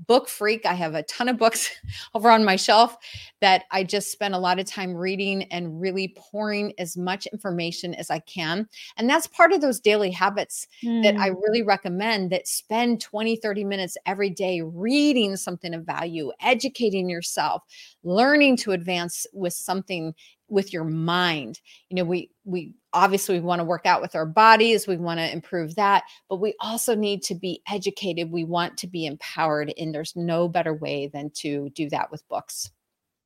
Speaker 3: book freak. I have a ton of books over on my shelf that I just spend a lot of time reading and really pouring as much information as I can. And that's part of those daily habits mm. that I hmm. really recommend that spend 20, 30 minutes every day reading something of value, educating yourself, learning to advance with something with your mind. You know, we we obviously we want to work out with our bodies, we want to improve that, but we also need to be educated. We want to be empowered and there's no better way than to do that with books.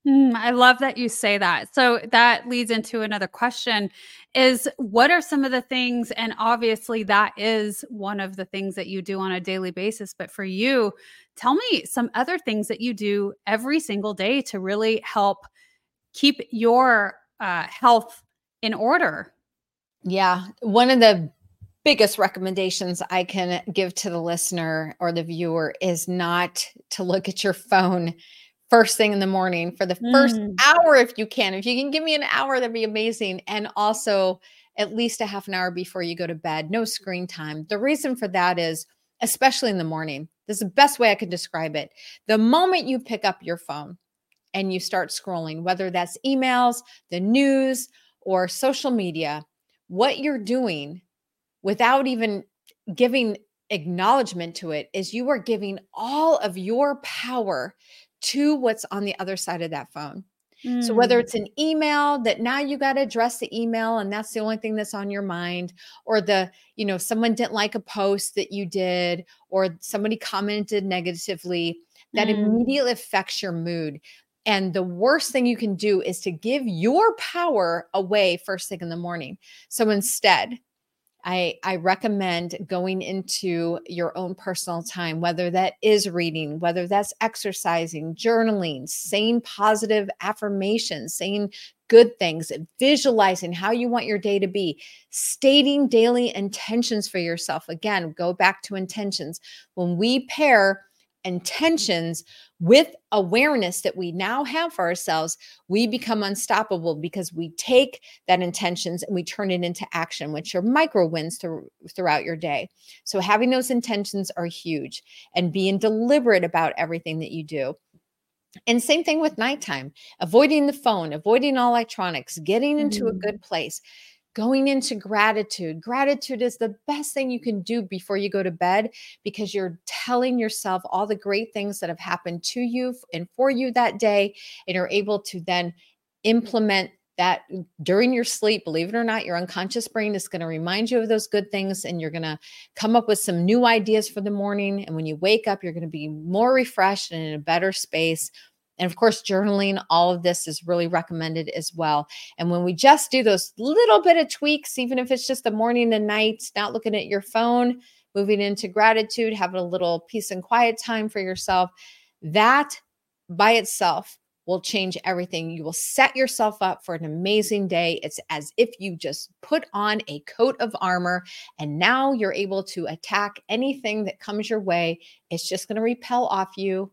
Speaker 1: Mm, I love that you say that. So that leads into another question is what are some of the things and obviously that is one of the things that you do on a daily basis, but for you, tell me some other things that you do every single day to really help keep your uh, health in order.
Speaker 3: Yeah. One of the biggest recommendations I can give to the listener or the viewer is not to look at your phone first thing in the morning for the first mm. hour if you can. If you can give me an hour, that'd be amazing. And also at least a half an hour before you go to bed, no screen time. The reason for that is, especially in the morning, this is the best way I can describe it. The moment you pick up your phone, and you start scrolling, whether that's emails, the news, or social media, what you're doing without even giving acknowledgement to it is you are giving all of your power to what's on the other side of that phone. Mm. So whether mm. it's an email that now you got to address the email and that's the only thing that's on your mind or the you know someone didn't like a post that you did or somebody commented negatively that mm. immediately affects your mood. And the worst thing you can do is to give your power away first thing in the morning. So instead, I, I recommend going into your own personal time, whether that is reading, whether that's exercising, journaling, saying positive affirmations, saying good things, visualizing how you want your day to be, stating daily intentions for yourself. Again, go back to intentions. When we pair intentions with awareness that we now have for ourselves, we become unstoppable because we take that intentions and we turn it into action, which are micro wins through, throughout your day. So, having those intentions are huge and being deliberate about everything that you do. And same thing with nighttime, avoiding the phone, avoiding all electronics, getting into mm-hmm. a good place going into gratitude. Gratitude is the best thing you can do before you go to bed because you're telling yourself all the great things that have happened to you and for you that day. And you're able to then implement that during your sleep. Believe it or not, your unconscious brain is going to remind you of those good things and you're going to come up with some new ideas for the morning. And when you wake up, you're going to be more refreshed and in a better space And of course, journaling, all of this is really recommended as well. And when we just do those little bit of tweaks, even if it's just the morning and night, not looking at your phone, moving into gratitude, having a little peace and quiet time for yourself, that by itself will change everything. You will set yourself up for an amazing day. It's as if you just put on a coat of armor and now you're able to attack anything that comes your way. It's just going to repel off you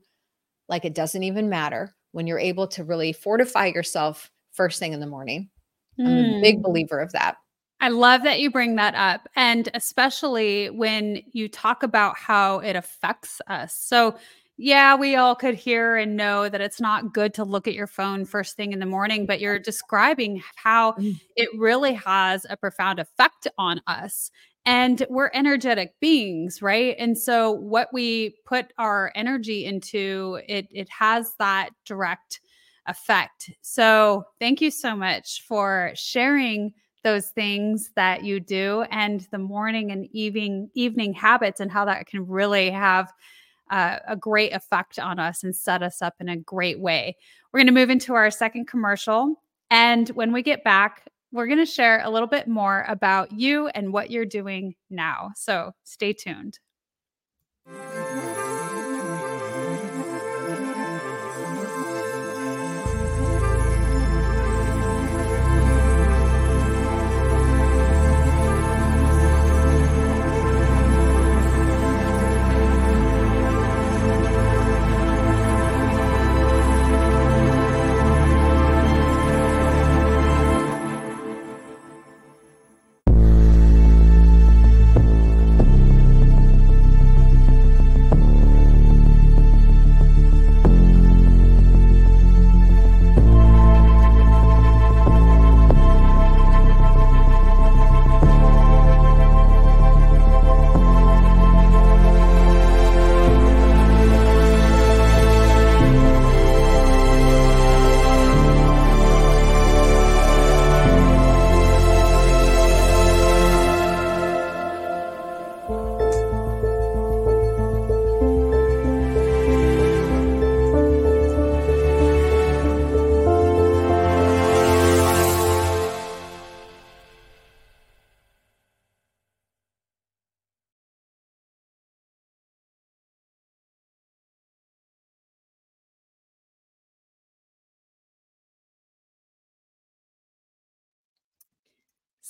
Speaker 3: like it doesn't even matter when you're able to really fortify yourself first thing in the morning. I'm a big
Speaker 1: Mm.
Speaker 3: believer of that.
Speaker 1: I love that you bring that up. And especially when you talk about how it affects us. So, yeah, we all could hear and know that it's not good to look at your phone first thing in the morning, but you're describing how
Speaker 3: Mm.
Speaker 1: it really has a profound effect on us. And we're energetic beings, right? And so what we put our energy into, it it has that direct effect. So, thank you so much for sharing those things that you do and the morning and evening evening habits and how that can really have uh, a great effect on us and set us up in a great way. We're going to move into our second commercial and when we get back we're going to share a little bit more about you and what you're doing now. So, stay tuned.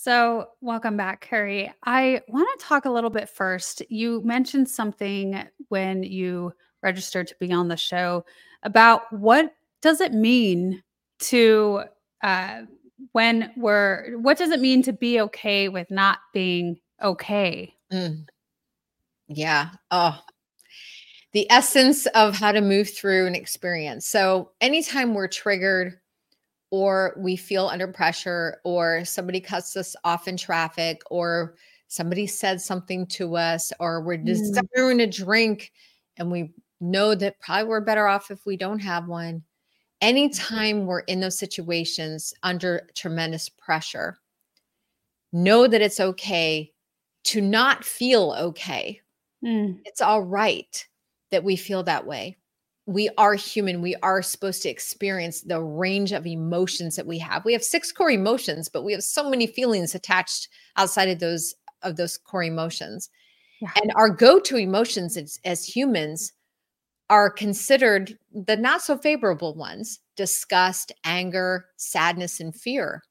Speaker 1: So, welcome back, Kari. I want to talk a little bit first. You mentioned something when you registered to be on the show about what does it mean to uh, when we're what does it mean to be okay with not being okay?
Speaker 3: Mm. Yeah. Oh, the essence of how to move through an experience. So, anytime we're triggered or we feel under pressure or somebody cuts us off in traffic or somebody said something to us or we're
Speaker 1: Mm.
Speaker 3: desiring a drink and we know that probably we're better off if we don't have one. Anytime we're in those situations under tremendous pressure, know that it's okay to not feel okay.
Speaker 1: Mm.
Speaker 3: It's all right that we feel that way. We are human. We are supposed to experience the range of emotions that we have. We have six core emotions, but we have so many feelings attached outside of those of those core emotions.
Speaker 1: Yeah.
Speaker 3: And our go-to emotions as, as humans are considered the not so favorable ones. Disgust, anger, sadness, and fear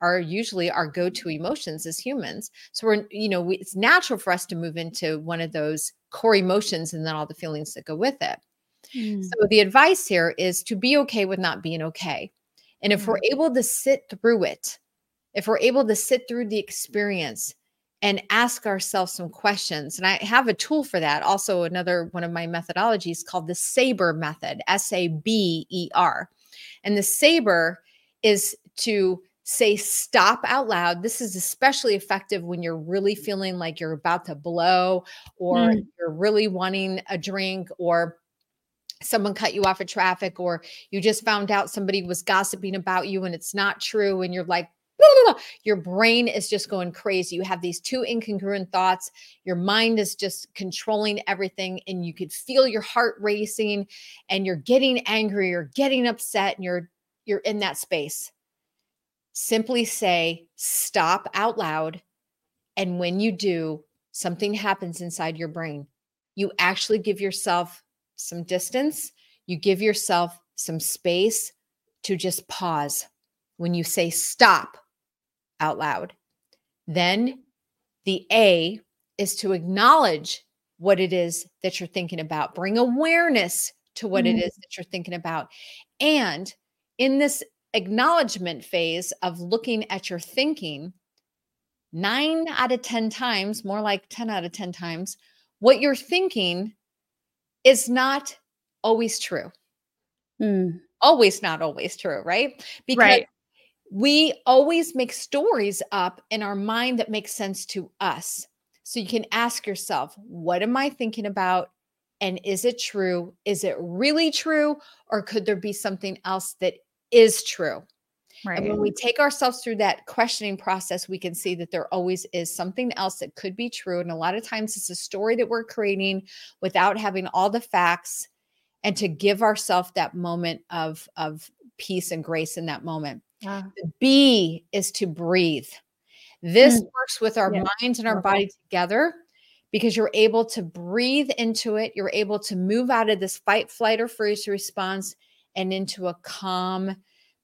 Speaker 3: are usually our go-to emotions as humans. So we're, you know, we, it's natural for us to move into one of those core emotions and then all the feelings that go with it.
Speaker 1: Mm.
Speaker 3: So the advice here is to be okay with not being okay. And if we're able to sit through it, if we're able to sit through the experience and ask ourselves some questions, and I have a tool for that. Also, another one of my methodologies called the SABER method, S A B E R. And the SABER is to say stop out loud. This is especially effective when you're really feeling like you're about to blow or
Speaker 1: Mm.
Speaker 3: you're really wanting a drink or someone cut you off at traffic or you just found out somebody was gossiping about you and it's not true and you're like your brain is just going crazy. You have these two incongruent thoughts. Your mind is just controlling everything, and you could feel your heart racing, and you're getting angry, you're getting upset, and you're you're in that space. Simply say stop out loud. And when you do, something happens inside your brain. You actually give yourself some distance, you give yourself some space to just pause when you say stop out loud. Then the A is to acknowledge what it is that you're thinking about, bring awareness to what mm-hmm. it is that you're thinking about. And in this acknowledgement phase of looking at your thinking, nine out of 10 times, more like 10 out of 10 times, what you're thinking is not always true. Mm. Always not always true, right? Because right. we always make stories up in our mind that make sense to us. So you can ask yourself, what am I thinking about? And is it true? Is it really true? Or could there be something else that is true? Right. And when we take ourselves through that questioning process, we can see that there always is something else that could be true. And a lot of times it's a story that we're creating without having all the facts and to give ourselves that moment of, of peace and grace in that moment. Yeah. The B is to breathe. This mm. works with our yeah. minds and our body together because you're able to breathe into it. You're able to move out of this fight, flight, or freeze response and into a calm,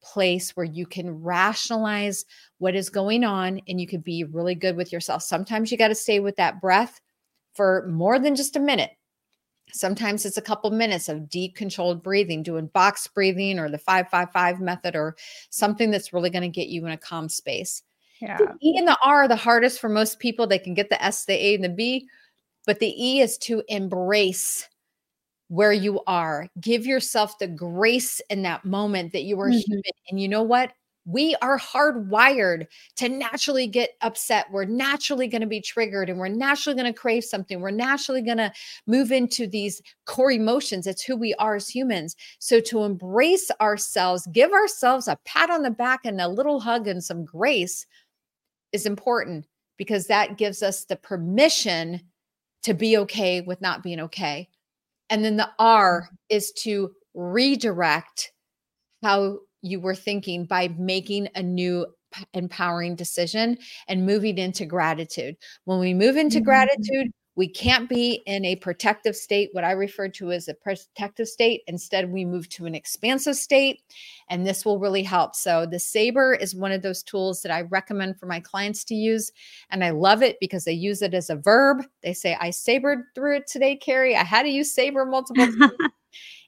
Speaker 3: place where you can rationalize what is going on and you can be really good with yourself. Sometimes you got to stay with that breath for more than just a minute. Sometimes it's a couple minutes of deep controlled breathing, doing box breathing or the 555 method or something that's really going to get you in a calm space. Yeah. The E and the R are the hardest for most people. They can get the S, the A, and the B, but the E is to embrace where you are. Give yourself the grace in that moment that you are mm-hmm. human. And you know what? We are hardwired to naturally get upset. We're naturally going to be triggered and we're naturally going to crave something. We're naturally going to move into these core emotions. It's who we are as humans. So, to embrace ourselves, give ourselves a pat on the back and a little hug and some grace is important because that gives us the permission to be okay with not being okay. And then the R mm-hmm. is to redirect how you were thinking by making a new empowering decision and moving into gratitude. When we move into mm-hmm. gratitude, we can't be in a protective state, what I refer to as a protective state. Instead, we move to an expansive state, and this will really help. So, the Saber is one of those tools that I recommend for my clients to use. And I love it because they use it as a verb. They say, I sabered through it today, Kari. I had to use Saber multiple times.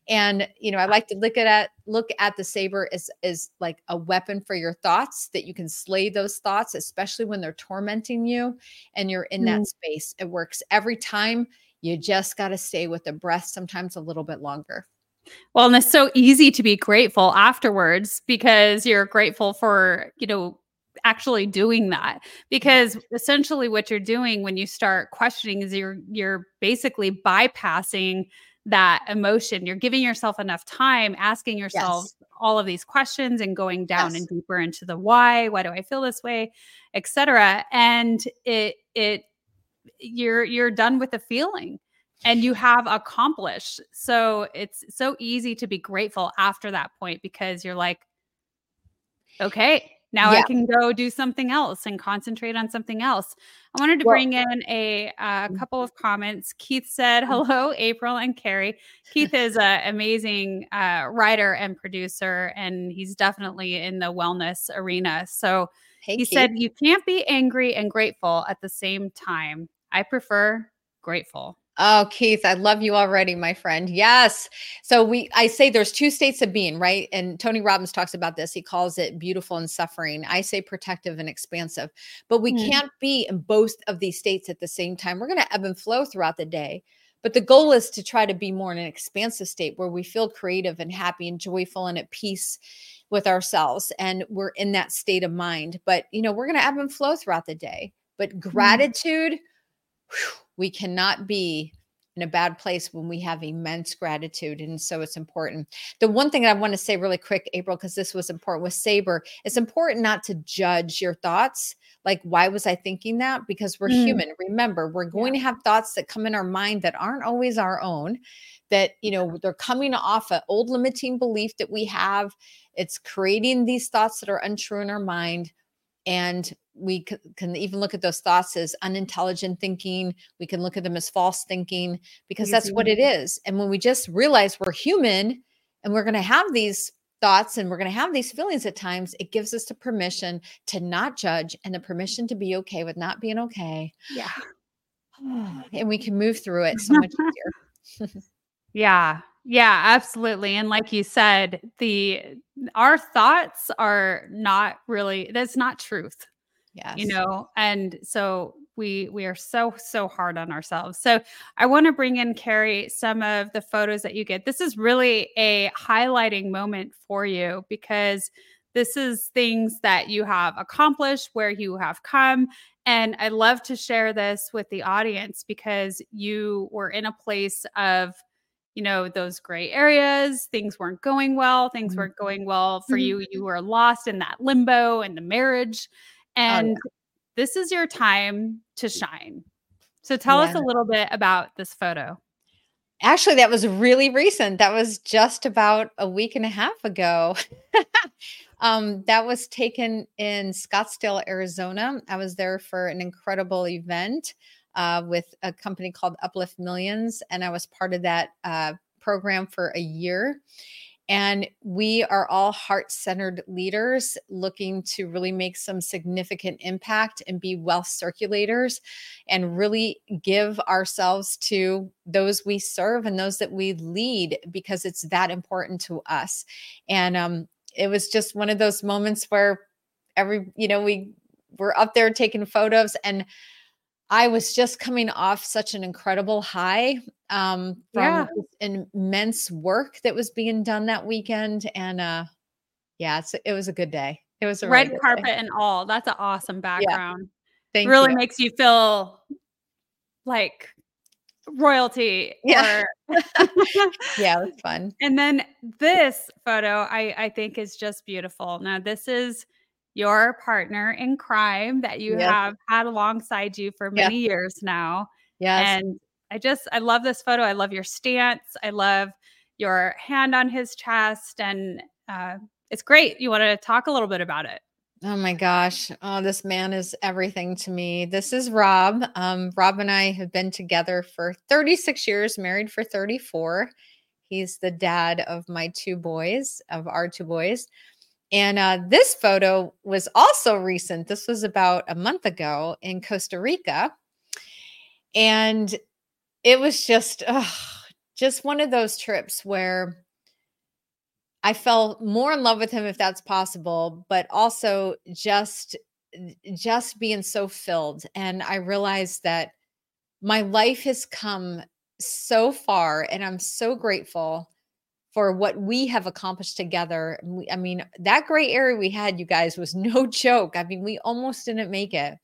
Speaker 3: And you know i like to look at look at the saber as as like a weapon for your thoughts that you can slay those thoughts especially when they're tormenting you and you're in that mm. space. It works every time. You just got to stay with the breath sometimes a little bit longer.
Speaker 1: Well and it's so easy to be grateful afterwards because you're grateful for you know actually doing that. Because essentially what you're doing when you start questioning is you're you're basically bypassing that emotion. You're giving yourself enough time asking yourself yes. all of these questions and going down yes. and deeper into the why, why do I feel this way, etc. And it it you're you're done with the feeling and you have accomplished. So it's so easy to be grateful after that point because you're like okay, now yeah. I can go do something else and concentrate on something else. I wanted to well, bring in a uh, mm. couple of comments. Keith said, mm. "Hello, April and Kari." Keith is an amazing uh, writer and producer, and he's definitely in the wellness arena. So hey, he Keith. said, "You can't be angry and grateful at the same time. I prefer grateful."
Speaker 3: Oh, Keith, I love you already, my friend. Yes. So we I say there's two states of being, right? And Tony Robbins talks about this. He calls it beautiful and suffering. I say protective and expansive. But we mm. can't be in both of these states at the same time. We're going to ebb and flow throughout the day. But the goal is to try to be more in an expansive state where we feel creative and happy and joyful and at peace with ourselves and we're in that state of mind. But, you know, we're going to ebb and flow throughout the day. But mm. gratitude mm. whew, we cannot be in a bad place when we have immense gratitude. And so it's important. The one thing I want to say really quick, April, because this was important with Saber, it's important not to judge your thoughts. Like, why was I thinking that? Because we're mm. human. Remember, we're going yeah. to have thoughts that come in our mind that aren't always our own, that, you know, they're coming off an old limiting belief that we have. It's creating these thoughts that are untrue in our mind and we c- can even look at those thoughts as unintelligent thinking we can look at them as false thinking because that's what it mm-hmm. is and when we just realize we're human and we're going to have these thoughts and we're going to have these feelings at times it gives us the permission to not judge and the permission to be okay with not being okay.
Speaker 1: Yeah.
Speaker 3: And we can move through it so much
Speaker 1: easier. Yeah yeah, absolutely. And like you said, the our thoughts are not really that's not truth.
Speaker 3: Yes.
Speaker 1: You know, and so we we are so so hard on ourselves. So I want to bring in Kari some of the photos that you get. This is really a highlighting moment for you because this is things that you have accomplished, where you have come. And I love to share this with the audience because you were in a place of you know those gray areas things weren't going well things mm-hmm. weren't going well for mm-hmm. you you were lost in that limbo and the marriage and oh, yeah. this is your time to shine so tell yeah. us a little bit about this photo
Speaker 3: actually that was really recent that was just about a week and a half ago um, that was taken in scottsdale arizona i was there for an incredible event uh, with a company called Uplift Millions, and I was part of that uh, program for a year. And we are all heart centered leaders looking to really make some significant impact and be wealth circulators and really give ourselves to those we serve and those that we lead because it's that important to us. And um, it was just one of those moments where every, you know, we were up there taking photos and I was just coming off such an incredible high um, from yeah. immense work that was being done that weekend. And uh, yeah, it was a good day. It was a
Speaker 1: red really carpet day. and all. That's an awesome background.
Speaker 3: Yeah. Thank
Speaker 1: really
Speaker 3: you.
Speaker 1: makes you feel like royalty.
Speaker 3: Yeah. Or... yeah, that's fun.
Speaker 1: And then this photo I, I think is just beautiful. Now, this is your partner in crime that you have had alongside you for many years now.
Speaker 3: Yes.
Speaker 1: And I just, I love this photo. I love your stance. I love your hand on his chest. And uh, it's great. You want to talk a little bit about it?
Speaker 3: Oh my gosh. Oh, this man is everything to me. This is Rob. Um, Rob and I have been together for 36 years, married for 34. He's the dad of my two boys, of our two boys. And uh, this photo was also recent. This was about a month ago in Costa Rica. And it was just, just one of those trips where I fell more in love with him, if that's possible, but also just, just being so filled. And I realized that my life has come so far, and I'm so grateful for what we have accomplished together. I mean, that gray area we had, you guys, was no joke. I mean, we almost didn't make it.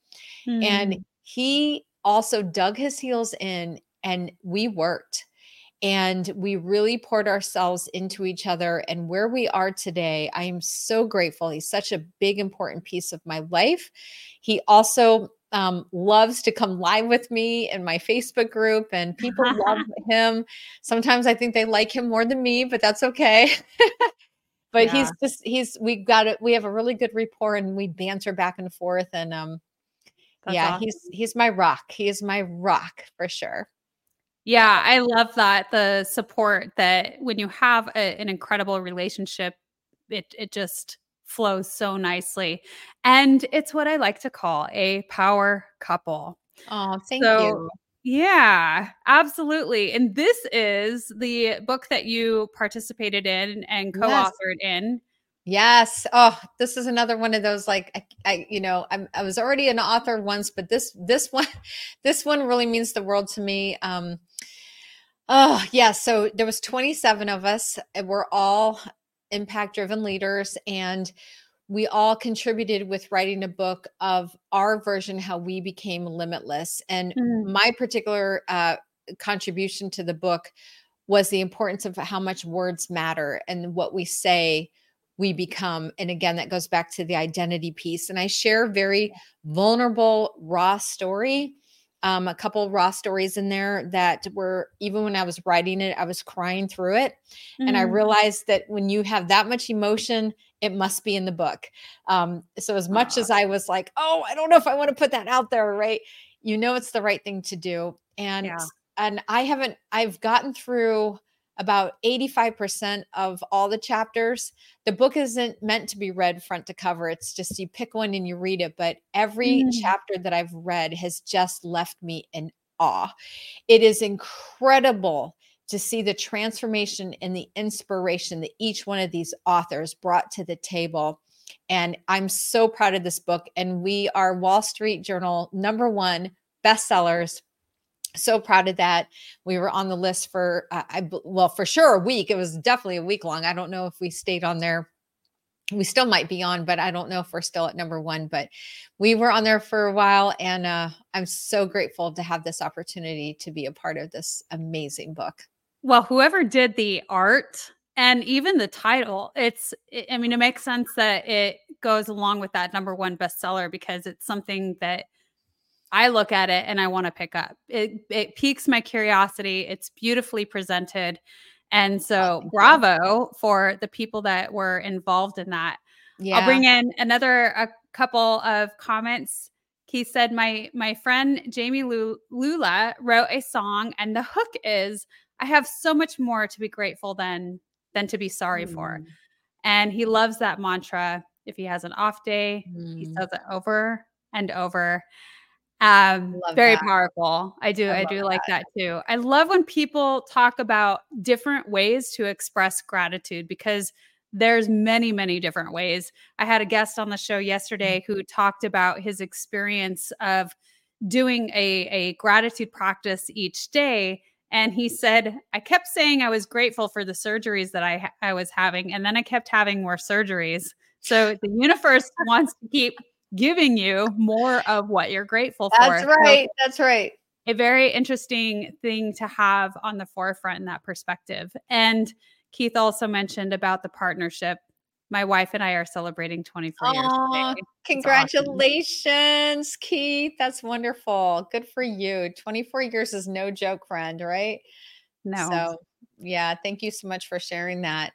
Speaker 3: Mm. And hmm. he also dug his heels in and we worked and we really poured ourselves into each other and where we are today i am so grateful he's such a big important piece of my life he also um, loves to come live with me in my Facebook group, and people love him. Sometimes I think they like him more than me, but that's okay. but yeah. he's just he's we got it. We have a really good rapport, and we banter back and forth. And um, that's yeah, awesome. he's he's my rock. He is my rock for sure.
Speaker 1: Yeah, I love that the support that when you have a, an incredible relationship, it it just flows so nicely. And it's what I like to call a power couple.
Speaker 3: Oh, thank so, you.
Speaker 1: Yeah, absolutely. And this is the book that you participated in and co-authored yes. in.
Speaker 3: Yes. Oh, this is another one of those like I, I you know, I'm, i was already an author once, but this this one this one really means the world to me. Um Oh, yeah, so there was 27 of us. We're all impact driven leaders and we all contributed with writing a book of our version how we became limitless and mm. my particular uh, contribution to the book was the importance of how much words matter and what we say we become. And again, that goes back to the identity piece. And I share very vulnerable, raw story. Um, a couple raw stories in there that were even when I was writing it, I was crying through it. Mm-hmm. And I mm. realized that when you have that much emotion, it must be in the book. Um, so as much uh, as I was like, oh, I don't know if I want to put that out there, right? You know, it's the right thing to do. And yeah. and I haven't, I've gotten through about 85% of all the chapters. The book isn't meant to be read front to cover. It's just you pick one and you read it. But every mm. chapter that I've read has just left me in awe. It is incredible to see the transformation and the inspiration that each one of these authors brought to the table. And I'm so proud of this book. And we are Wall Street Journal number one bestsellers so proud of that. We were on the list for uh, I well for sure a week. It was definitely a week long. I don't know if we stayed on there. We still might be on, but I don't know if we're still at number one. But we were on there for a while, and uh, I'm so grateful to have this opportunity to be a part of this amazing book.
Speaker 1: Well, whoever did the art and even the title, it's I mean, it makes sense that it goes along with that number one bestseller because it's something that I look at it and I want to pick up. It it piques my curiosity. It's beautifully presented. And so bravo for the people that were involved in that. Yeah. I'll bring in another a couple of comments. He said my my friend Jamie Lula wrote a song and the hook is I have so much more to be grateful than than to be sorry mm. for. And he loves that mantra. If he has an off day, mm. he says it over and over um very that. powerful i do i, I do like that. that too i love when people talk about different ways to express gratitude because there's many many different ways i had a guest on the show yesterday mm-hmm. who talked about his experience of doing a, a gratitude practice each day and he said i kept saying i was grateful for the surgeries that i i was having and then i kept having more surgeries so the universe wants to keep giving you more of what you're grateful
Speaker 3: for. That's right. So That's right.
Speaker 1: A very interesting thing to have on the forefront in that perspective. And Keith also mentioned about the partnership. My wife and I are celebrating 24 years. Today.
Speaker 3: Congratulations, awesome. Keith. That's wonderful. Good for you. 24 years is no joke, friend, right?
Speaker 1: No.
Speaker 3: So, yeah, thank you so much for sharing that.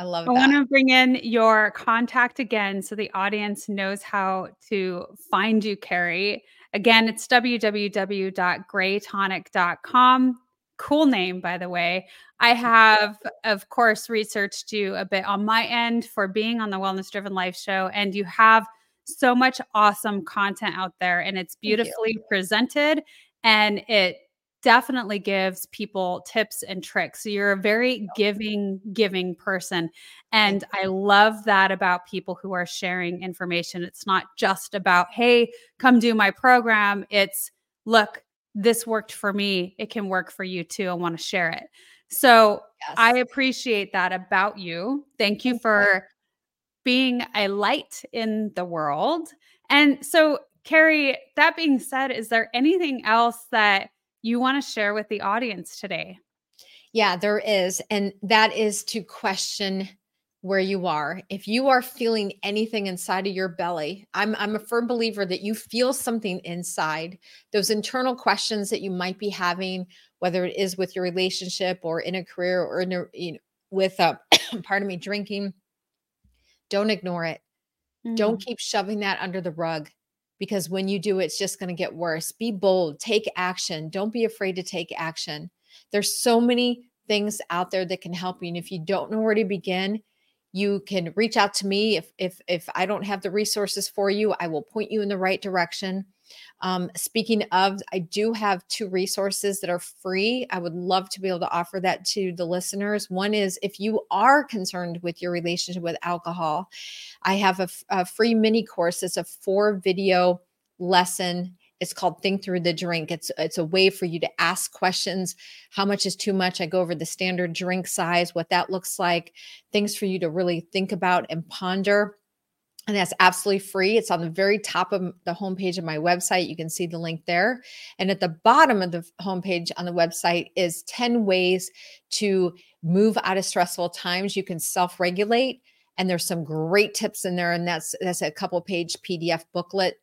Speaker 3: I love
Speaker 1: I want to bring in your contact again so the audience knows how to find you, Kari. Again, it's www.graytonic.com. Cool name, by the way. I have, of course, researched you a bit on my end for being on the Wellness Driven Life show, and you have so much awesome content out there, and it's beautifully presented and it definitely gives people tips and tricks. So you're a very giving, giving person. And I love that about people who are sharing information. It's not just about, hey, come do my program. It's, look, this worked for me. It can work for you too. I want to share it. So yes. I appreciate that about you. Thank you for being a light in the world. And so, Kari, that being said, is there anything else that you want to share with the audience today?
Speaker 3: Yeah, there is. And that is to question where you are. If you are feeling anything inside of your belly, I'm I'm a firm believer that you feel something inside. Those internal questions that you might be having, whether it is with your relationship or in a career or in a, you know, with a pardon me, drinking, don't ignore it. Mm-hmm. Don't keep shoving that under the rug because when you do, it's just going to get worse. Be bold, take action. Don't be afraid to take action. There's so many things out there that can help you. And if you don't know where to begin, you can reach out to me if if if I don't have the resources for you, I will point you in the right direction. Um, speaking of, I do have two resources that are free. I would love to be able to offer that to the listeners. One is if you are concerned with your relationship with alcohol, I have a, a free mini course. It's a four video lesson it's called think through the drink it's it's a way for you to ask questions how much is too much i go over the standard drink size what that looks like things for you to really think about and ponder and that's absolutely free. It's on the very top of the homepage of my website. You can see the link there. And at the bottom of the homepage on the website is 10 ways to move out of stressful times. You can self-regulate and there's some great tips in there and that's that's a couple page PDF booklet.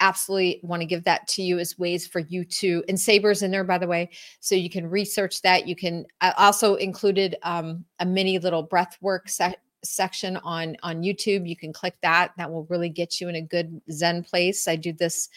Speaker 3: Absolutely want to give that to you as ways for you to and Saber's in there by the way, so you can research that. You can I also included um, a mini little breath work set section on on YouTube. You can click that. That will really get you in a good Zen place. I do this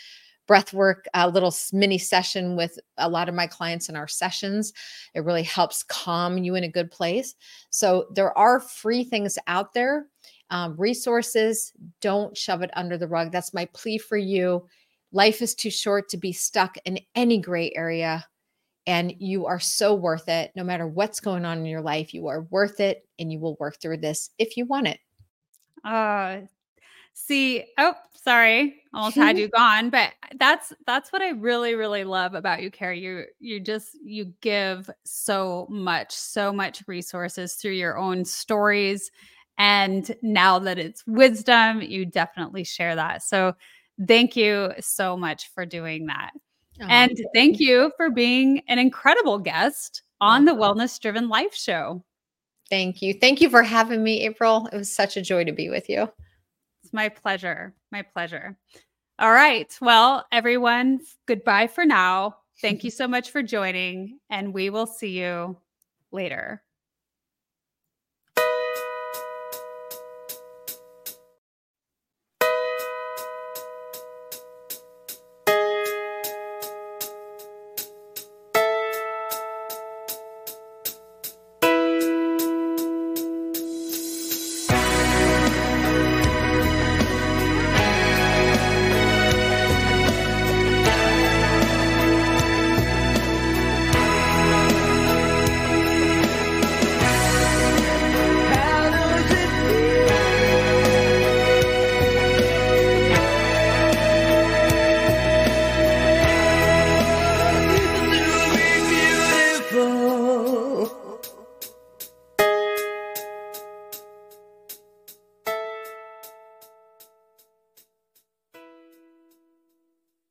Speaker 3: breath work, a little mini session with a lot of my clients in our sessions. It really helps calm you in a good place. So there are free things out there, um, resources. Don't shove it under the rug. That's my plea for you. Life is too short to be stuck in any gray area and you are so worth it. No matter what's going on in your life, you are worth it and you will work through this if you want it.
Speaker 1: Uh see, oh, sorry. Almost had you gone, but that's that's what I really really love about you Kari. You you just you give so much, so much resources through your own stories and now that it's wisdom, you definitely share that. So thank you so much for doing that. Oh, and thank you for being an incredible guest on the Wellness Driven Life Show.
Speaker 3: Thank you. Thank you for having me, April. It was such a joy to be with you.
Speaker 1: It's my pleasure. My pleasure. All right. Well, everyone, goodbye for now. Thank you so much for joining, and we will see you later.